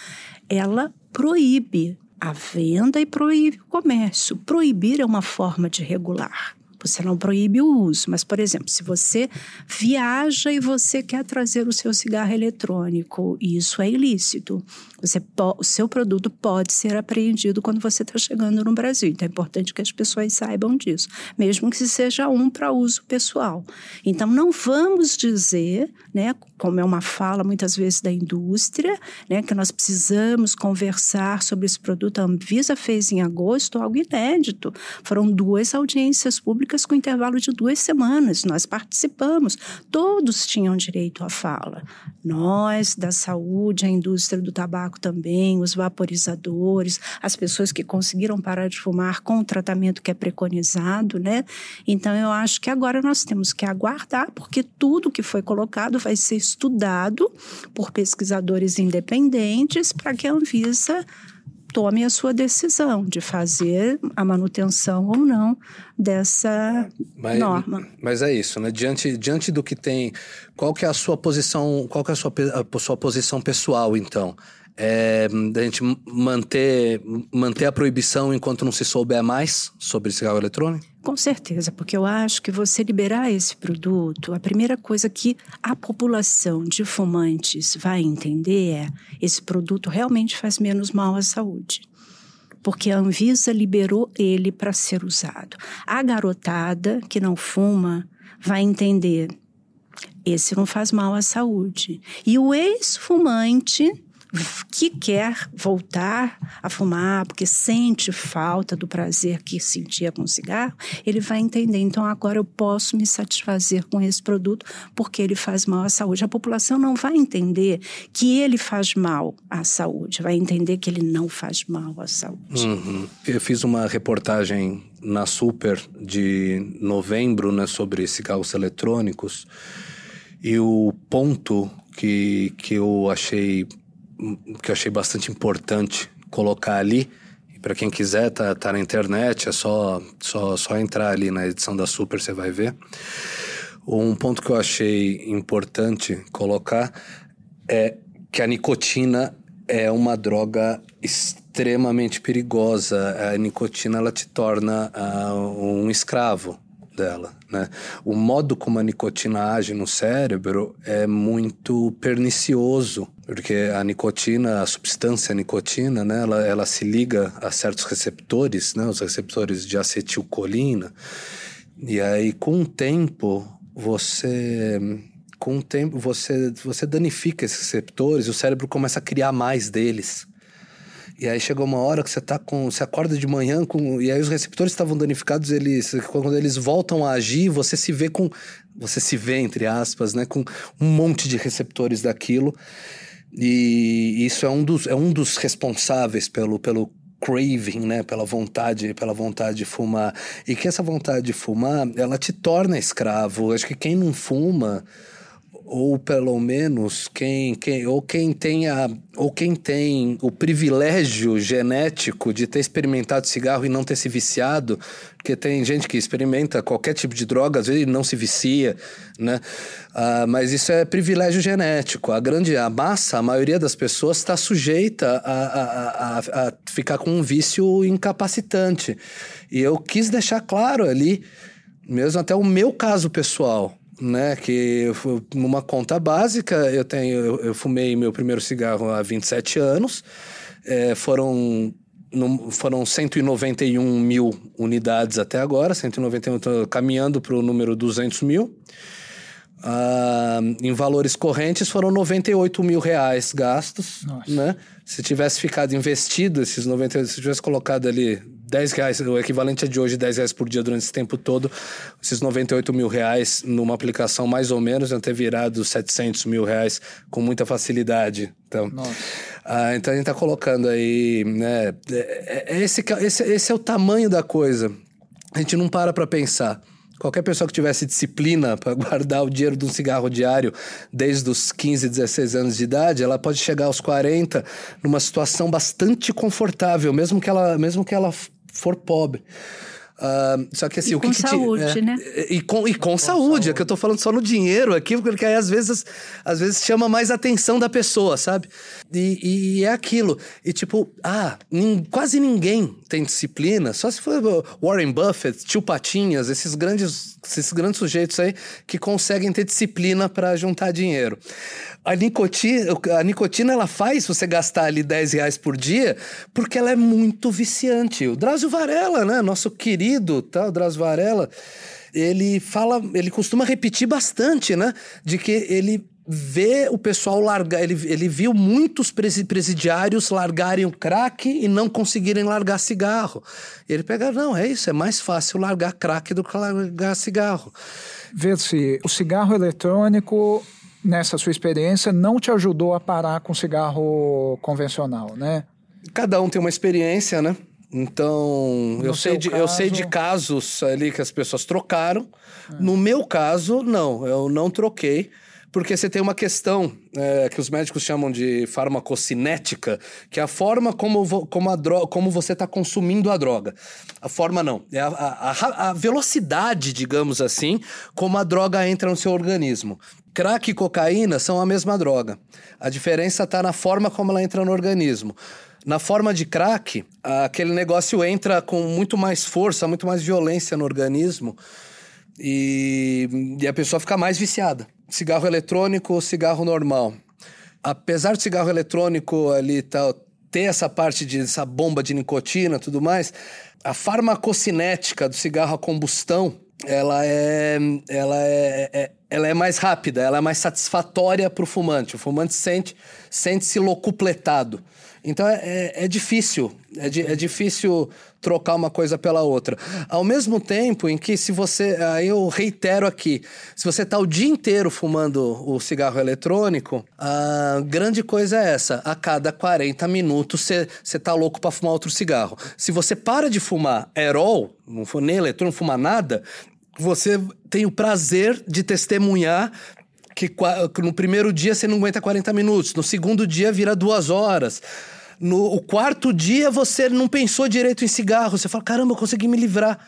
ela proíbe a venda e proíbe o comércio. Proibir é uma forma de regular você não proíbe o uso. Mas, por exemplo, se você viaja e você quer trazer o seu cigarro eletrônico, isso é ilícito. Você o seu produto pode ser apreendido quando você está chegando no Brasil. Então é importante que as pessoas saibam disso, mesmo que seja um para uso pessoal. Então não vamos dizer, né, como é uma fala muitas vezes da indústria, né, que nós precisamos conversar sobre esse produto. A Anvisa fez em agosto algo inédito. Foram duas audiências públicas com intervalo de duas semanas. Nós participamos. Todos tinham direito à fala. Nós, da saúde, a indústria do tabaco também, os vaporizadores, as pessoas que conseguiram parar de fumar com o tratamento que é preconizado, né? Então, eu acho que agora nós temos que aguardar, porque tudo que foi colocado vai ser estudado por pesquisadores independentes para que a Anvisa tome a sua decisão de fazer a manutenção ou não dessa mas, norma. Mas é isso, né? Diante, diante do que tem, qual que é a sua posição, qual que é a sua, a sua posição pessoal, então? É, da gente manter, manter a proibição enquanto não se souber mais sobre cigarro eletrônico? Com certeza, porque eu acho que você liberar esse produto, a primeira coisa que a população de fumantes vai entender é: esse produto realmente faz menos mal à saúde. Porque a Anvisa liberou ele para ser usado. A garotada que não fuma vai entender: esse não faz mal à saúde. E o ex-fumante que quer voltar a fumar porque sente falta do prazer que sentia com o cigarro, ele vai entender. Então, agora eu posso me satisfazer com esse produto porque ele faz mal à saúde. A população não vai entender que ele faz mal à saúde, vai entender que ele não faz mal à saúde. Uhum. Eu fiz uma reportagem na Super de novembro né, sobre cigarros eletrônicos e o ponto que, que eu achei que eu achei bastante importante colocar ali. E para quem quiser, tá, tá na internet, é só, só, só entrar ali na edição da Super, você vai ver. Um ponto que eu achei importante colocar é que a nicotina é uma droga extremamente perigosa. A nicotina ela te torna uh, um escravo dela, né? O modo como a nicotina age no cérebro é muito pernicioso, porque a nicotina, a substância nicotina, né, ela, ela se liga a certos receptores, né, os receptores de acetilcolina, e aí com o tempo você com o tempo você você danifica esses receptores, e o cérebro começa a criar mais deles. E aí chegou uma hora que você tá com. Você acorda de manhã com. E aí os receptores estavam danificados, eles. Quando eles voltam a agir, você se vê com. Você se vê, entre aspas, né? Com um monte de receptores daquilo. E isso é um dos, é um dos responsáveis pelo, pelo craving, né, pela vontade, pela vontade de fumar. E que essa vontade de fumar, ela te torna escravo. Acho que quem não fuma, ou pelo menos quem, quem ou quem tenha ou quem tem o privilégio genético de ter experimentado cigarro e não ter se viciado, porque tem gente que experimenta qualquer tipo de droga, às vezes não se vicia, né? Ah, mas isso é privilégio genético. A grande a massa, a maioria das pessoas está sujeita a, a, a, a ficar com um vício incapacitante. E eu quis deixar claro ali, mesmo até o meu caso pessoal né? Que numa conta básica, eu tenho, eu, eu, fumei meu primeiro cigarro há 27 anos. É, foram no, foram 191 mil unidades até agora, 191, tô caminhando para o número 200 mil. Ah, em valores correntes foram 98 mil reais gastos, Nossa. né? Se tivesse ficado investido esses 98, se tivesse colocado ali 10 reais, o equivalente é de hoje 10 reais por dia durante esse tempo todo, esses 98 mil reais numa aplicação mais ou menos, iam ter virado 700 mil reais com muita facilidade. Então, ah, então a gente está colocando aí, né? É, é, esse, esse, esse é o tamanho da coisa. A gente não para para pensar. Qualquer pessoa que tivesse disciplina para guardar o dinheiro de um cigarro diário desde os 15, 16 anos de idade, ela pode chegar aos 40 numa situação bastante confortável, mesmo que ela, mesmo que ela for pobre. Uh, só que assim, e o que com que saúde, te, é, né? E com, e com, com saúde, saúde, é que eu tô falando só no dinheiro aqui, porque aí às vezes, às vezes chama mais atenção da pessoa, sabe? E, e é aquilo. E tipo, ah, nin, quase ninguém tem disciplina, só se for Warren Buffett, Tio Patinhas, esses grandes, esses grandes sujeitos aí que conseguem ter disciplina para juntar dinheiro. A nicotina, a nicotina, ela faz você gastar ali 10 reais por dia porque ela é muito viciante. O Drauzio Varela, né? Nosso querido, tá? O Drauzio Varela, ele fala, ele costuma repetir bastante, né? De que ele vê o pessoal largar. Ele, ele viu muitos presidiários largarem o crack e não conseguirem largar cigarro. E ele pega, não, é isso, é mais fácil largar crack do que largar cigarro. Ver se o cigarro eletrônico nessa sua experiência, não te ajudou a parar com cigarro convencional, né? Cada um tem uma experiência, né? Então, eu sei, de, caso... eu sei de casos ali que as pessoas trocaram. É. No meu caso, não, eu não troquei porque você tem uma questão é, que os médicos chamam de farmacocinética, que é a forma como, como, a droga, como você está consumindo a droga. A forma não, é a, a, a, velocidade, digamos assim, como a droga entra no seu organismo. Crack e cocaína são a mesma droga. A diferença está na forma como ela entra no organismo. Na forma de crack, aquele negócio entra com muito mais força, muito mais violência no organismo e, e a pessoa fica mais viciada cigarro eletrônico ou cigarro normal. Apesar do cigarro eletrônico ali tal, ter essa parte de essa bomba de nicotina tudo mais, a farmacocinética do cigarro a combustão, ela é, ela é, é ela é mais rápida, ela é mais satisfatória para o fumante. O fumante sente, sente-se locupletado. Então é, é, é difícil, é, di, é, difícil trocar uma coisa pela outra. Ao mesmo tempo em que se você, aí eu reitero aqui, se você está o dia inteiro fumando o cigarro eletrônico, a grande coisa é essa, a cada 40 minutos você está louco para fumar outro cigarro. Se você para de fumar aerol, não for nem eletrônico, não fuma nada, você tem o prazer de testemunhar que no primeiro dia você não aguenta 40 minutos, no segundo dia vira duas horas. No o quarto dia você não pensou direito em cigarro, você fala, caramba, eu consegui me livrar.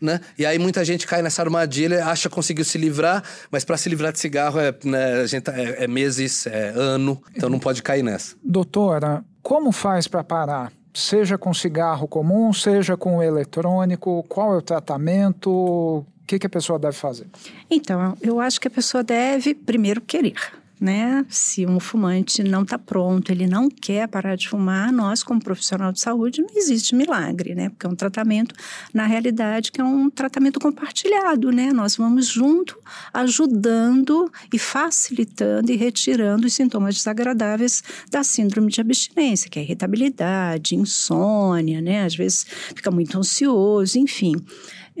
Né? E aí muita gente cai nessa armadilha, acha que conseguiu se livrar, mas para se livrar de cigarro é, né, gente, tá, é, é meses, é ano, então não pode cair nessa. Doutora, como faz para parar? Seja com cigarro comum, seja com eletrônico, qual é o tratamento? Que, que a pessoa deve fazer? Então, eu acho que a pessoa deve primeiro querer. Né? Se um fumante não está pronto, ele não quer parar de fumar, nós, como profissional de saúde, não existe milagre, né? Porque é um tratamento, na realidade, que é um tratamento compartilhado, né? Nós vamos junto, ajudando e facilitando e retirando os sintomas desagradáveis da síndrome de abstinência, que é irritabilidade, insônia, né? Às vezes fica muito ansioso, enfim.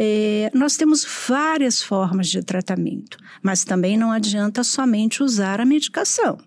É, nós temos várias formas de tratamento, mas também não adianta somente usar a medicação.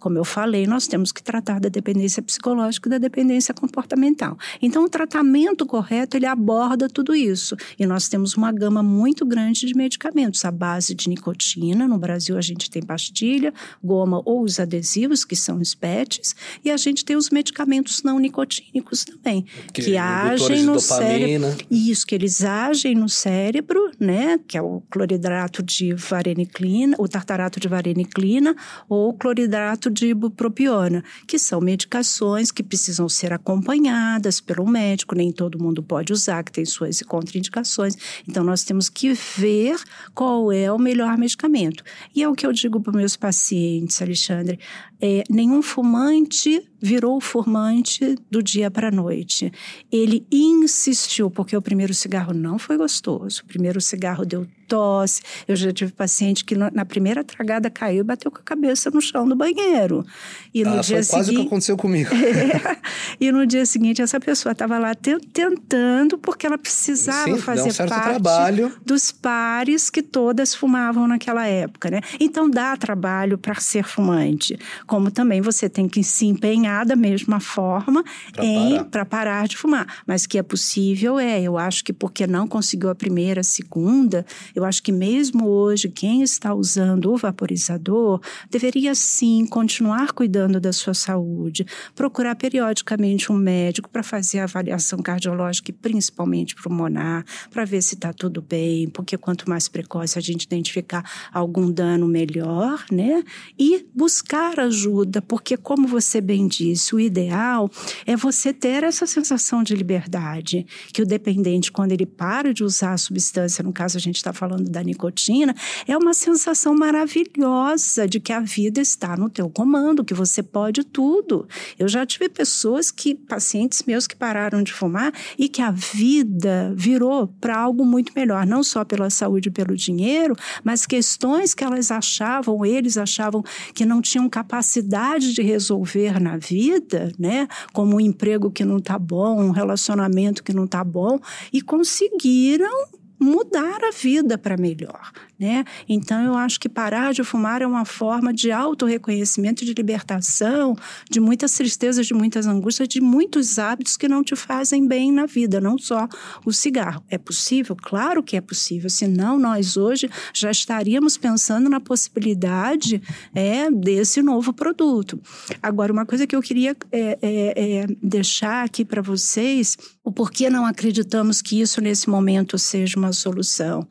Como eu falei, nós temos que tratar da dependência psicológica e da dependência comportamental. Então, o tratamento correto, ele aborda tudo isso. E nós temos uma gama muito grande de medicamentos à base de nicotina. No Brasil, a gente tem pastilha, goma ou os adesivos, que são os PETs. E a gente tem os medicamentos não nicotínicos também, que, que agem no cérebro. Isso, que eles agem no cérebro, né? Que é o cloridrato de vareniclina, o tartarato de vareniclina ou o cloridrato de ibupropiona, que são medicações que precisam ser acompanhadas pelo médico, nem todo mundo pode usar, que tem suas contraindicações. Então, nós temos que ver qual é o melhor medicamento. E é o que eu digo para meus pacientes, Alexandre: é, nenhum fumante virou fumante do dia para a noite. Ele insistiu, porque o primeiro cigarro não foi gostoso. O primeiro cigarro deu tosse. Eu já tive paciente que na primeira tragada caiu e bateu com a cabeça no chão do banheiro. E no ah, dia foi quase seguinte, o que aconteceu comigo. (laughs) É, e no dia seguinte essa pessoa estava lá tentando porque ela precisava Sim, fazer um parte trabalho. dos pares que todas fumavam naquela época, né? Então dá trabalho para ser fumante. como também você tem que se empenhar da mesma forma Pra em para parar de fumar. Mas que é possível, é. Eu acho que porque não conseguiu a primeira, a segunda, eu acho que mesmo hoje, quem está usando o vaporizador deveria sim continuar cuidando da sua saúde, procurar periodicamente um médico para fazer a avaliação cardiológica e principalmente pulmonar, para ver se está tudo bem, porque quanto mais precoce a gente identificar algum dano, melhor, né? E buscar ajuda, porque como você bem disse, o ideal é você ter essa sensação de liberdade, que o dependente, quando ele para de usar a substância, no caso a gente está falando da nicotina, é uma sensação maravilhosa de que a vida está no teu comando, que você pode tudo. Eu já tive pessoas que, pacientes meus que pararam de fumar e que a vida virou para algo muito melhor, não só pela saúde e pelo dinheiro, mas questões que elas achavam, eles achavam que não tinham capacidade de resolver na vida, né? Como um emprego que não está bom, um relacionamento que não está bom, e conseguiram mudar a vida para melhor, né? Então eu acho que parar de fumar é uma forma de autorreconhecimento, de libertação, de muitas tristezas, de muitas angústias, de muitos hábitos que não te fazem bem na vida, não só o cigarro. É possível? Claro que é possível. Senão nós hoje já estaríamos pensando na possibilidade é, desse novo produto. Agora, uma coisa que eu queria é, é, é deixar aqui para vocês, o porquê não acreditamos que isso nesse momento seja uma solução.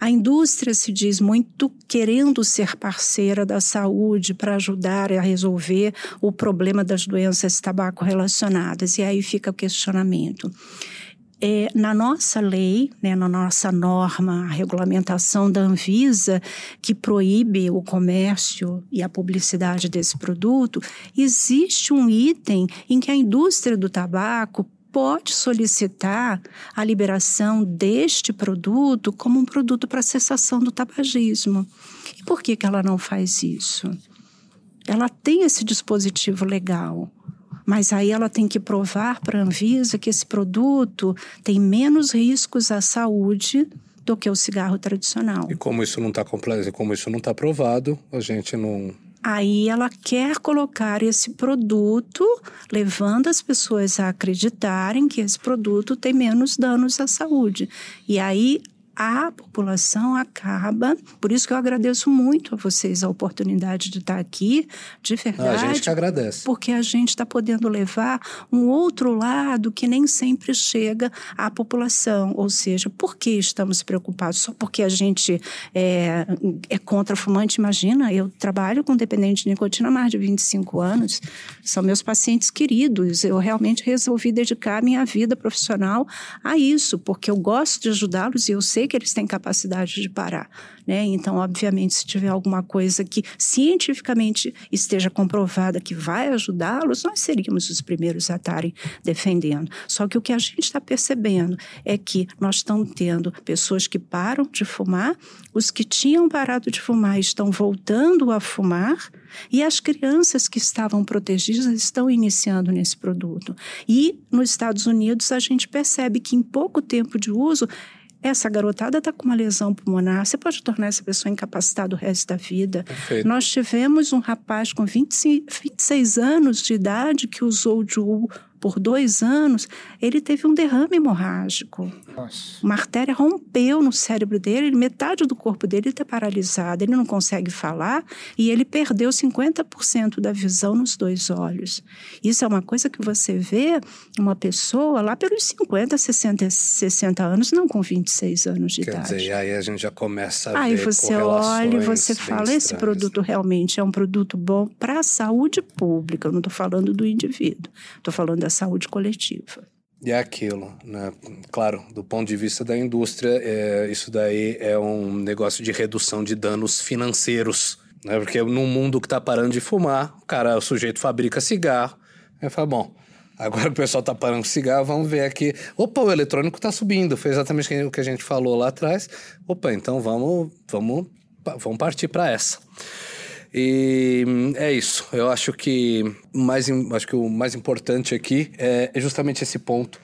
A indústria se diz muito querendo ser parceira da saúde para ajudar a resolver o problema das doenças tabaco relacionadas. E aí fica o questionamento. É, na nossa lei, né, na nossa norma, a regulamentação da Anvisa, que proíbe o comércio e a publicidade desse produto, existe um item em que a indústria do tabaco pode solicitar a liberação deste produto como um produto para cessação do tabagismo. E por que, que ela não faz isso? Ela tem esse dispositivo legal, mas aí ela tem que provar para a Anvisa que esse produto tem menos riscos à saúde do que o cigarro tradicional. E como isso não está como isso não está aprovado, a gente não Aí ela quer colocar esse produto, levando as pessoas a acreditarem que esse produto tem menos danos à saúde. E aí a população acaba. Por isso que eu agradeço muito a vocês a oportunidade de estar aqui, de verdade. Ah, a gente que agradece. Porque a gente está podendo levar um outro lado que nem sempre chega à população. Ou seja, por que estamos preocupados? Só porque a gente é, é contra fumante? Imagina, eu trabalho com dependente de nicotina há mais de 25 anos. São meus pacientes queridos. Eu realmente resolvi dedicar minha vida profissional a isso, porque eu gosto de ajudá-los e eu sei que eles têm capacidade de parar, né? Então, obviamente, se tiver alguma coisa que cientificamente esteja comprovada que vai ajudá-los, nós seríamos os primeiros a estarem defendendo. Só que o que a gente está percebendo é que nós estamos tendo pessoas que param de fumar, os que tinham parado de fumar estão voltando a fumar. E as crianças que estavam protegidas estão iniciando nesse produto. E nos Estados Unidos a gente percebe que em pouco tempo de uso essa garotada está com uma lesão pulmonar, você pode tornar essa pessoa incapacitada o resto da vida. Perfeito. Nós tivemos um rapaz com 25, 26 anos de idade que usou o por dois anos, ele teve um derrame hemorrágico. Nossa. Uma artéria rompeu no cérebro dele, metade do corpo dele está paralisado, ele não consegue falar e ele perdeu 50% da visão nos dois olhos. Isso é uma coisa que você vê uma pessoa lá pelos 50, 60, 60 anos, não com 26 anos de Quer idade. dizer, aí a gente já começa a Aí ver você olha e você fala: esse estranhas, produto né? realmente é um produto bom para a saúde pública. Eu não estou falando do indivíduo, estou falando da saúde coletiva. E é aquilo, né? Claro, do ponto de vista da indústria, é, isso daí é um negócio de redução de danos financeiros, né? Porque num mundo que tá parando de fumar, o cara, o sujeito fabrica cigarro, aí fala, bom, agora o pessoal tá parando com cigarro, vamos ver aqui. Opa, o eletrônico tá subindo, foi exatamente o que a gente falou lá atrás. Opa, então vamos, vamos, vamos partir para essa. E hum, é isso. Eu acho que mais, acho que o mais importante aqui é é justamente esse ponto.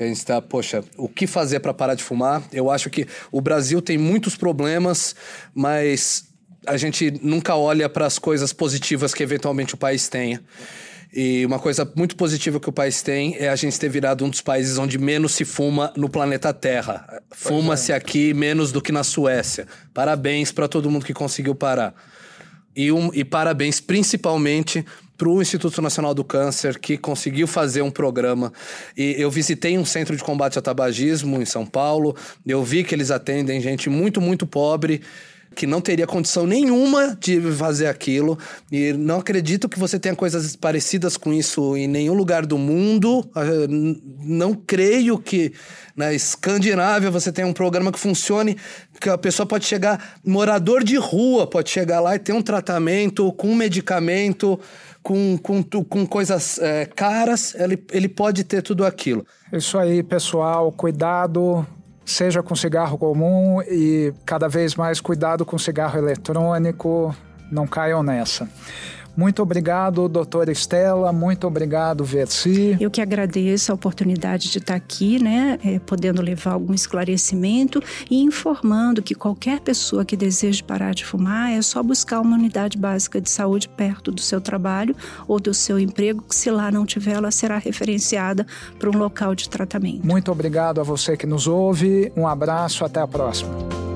A gente está, poxa, o que fazer para parar de fumar? Eu acho que o Brasil tem muitos problemas, mas a gente nunca olha para as coisas positivas que eventualmente o país tenha. E uma coisa muito positiva que o país tem é a gente ter virado um dos países onde menos se fuma no planeta Terra. Fuma-se é. aqui menos do que na Suécia. Parabéns para todo mundo que conseguiu parar. E, um, e parabéns principalmente para o Instituto Nacional do Câncer, que conseguiu fazer um programa. E eu visitei um centro de combate ao tabagismo em São Paulo. Eu vi que eles atendem gente muito, muito pobre que não teria condição nenhuma de fazer aquilo. E não acredito que você tenha coisas parecidas com isso em nenhum lugar do mundo. Ah, não creio que na Escandinávia você tenha um programa que funcione, que a pessoa pode chegar, morador de rua, pode chegar lá e ter um tratamento com medicamento com, com, com coisas é, caras, ele, ele pode ter tudo aquilo. Isso aí, pessoal. Cuidado, seja com cigarro comum e cada vez mais cuidado com cigarro eletrônico. Não caiam nessa. Muito obrigado, doutora Estela. Muito obrigado, Versi. Eu que agradeço a oportunidade de estar aqui, né, é, podendo levar algum esclarecimento e informando que qualquer pessoa que deseje parar de fumar é só buscar uma unidade básica de saúde perto do seu trabalho ou do seu emprego, que se lá não tiver, ela será referenciada para um local de tratamento. Muito obrigado a você que nos ouve. Um abraço, até a próxima.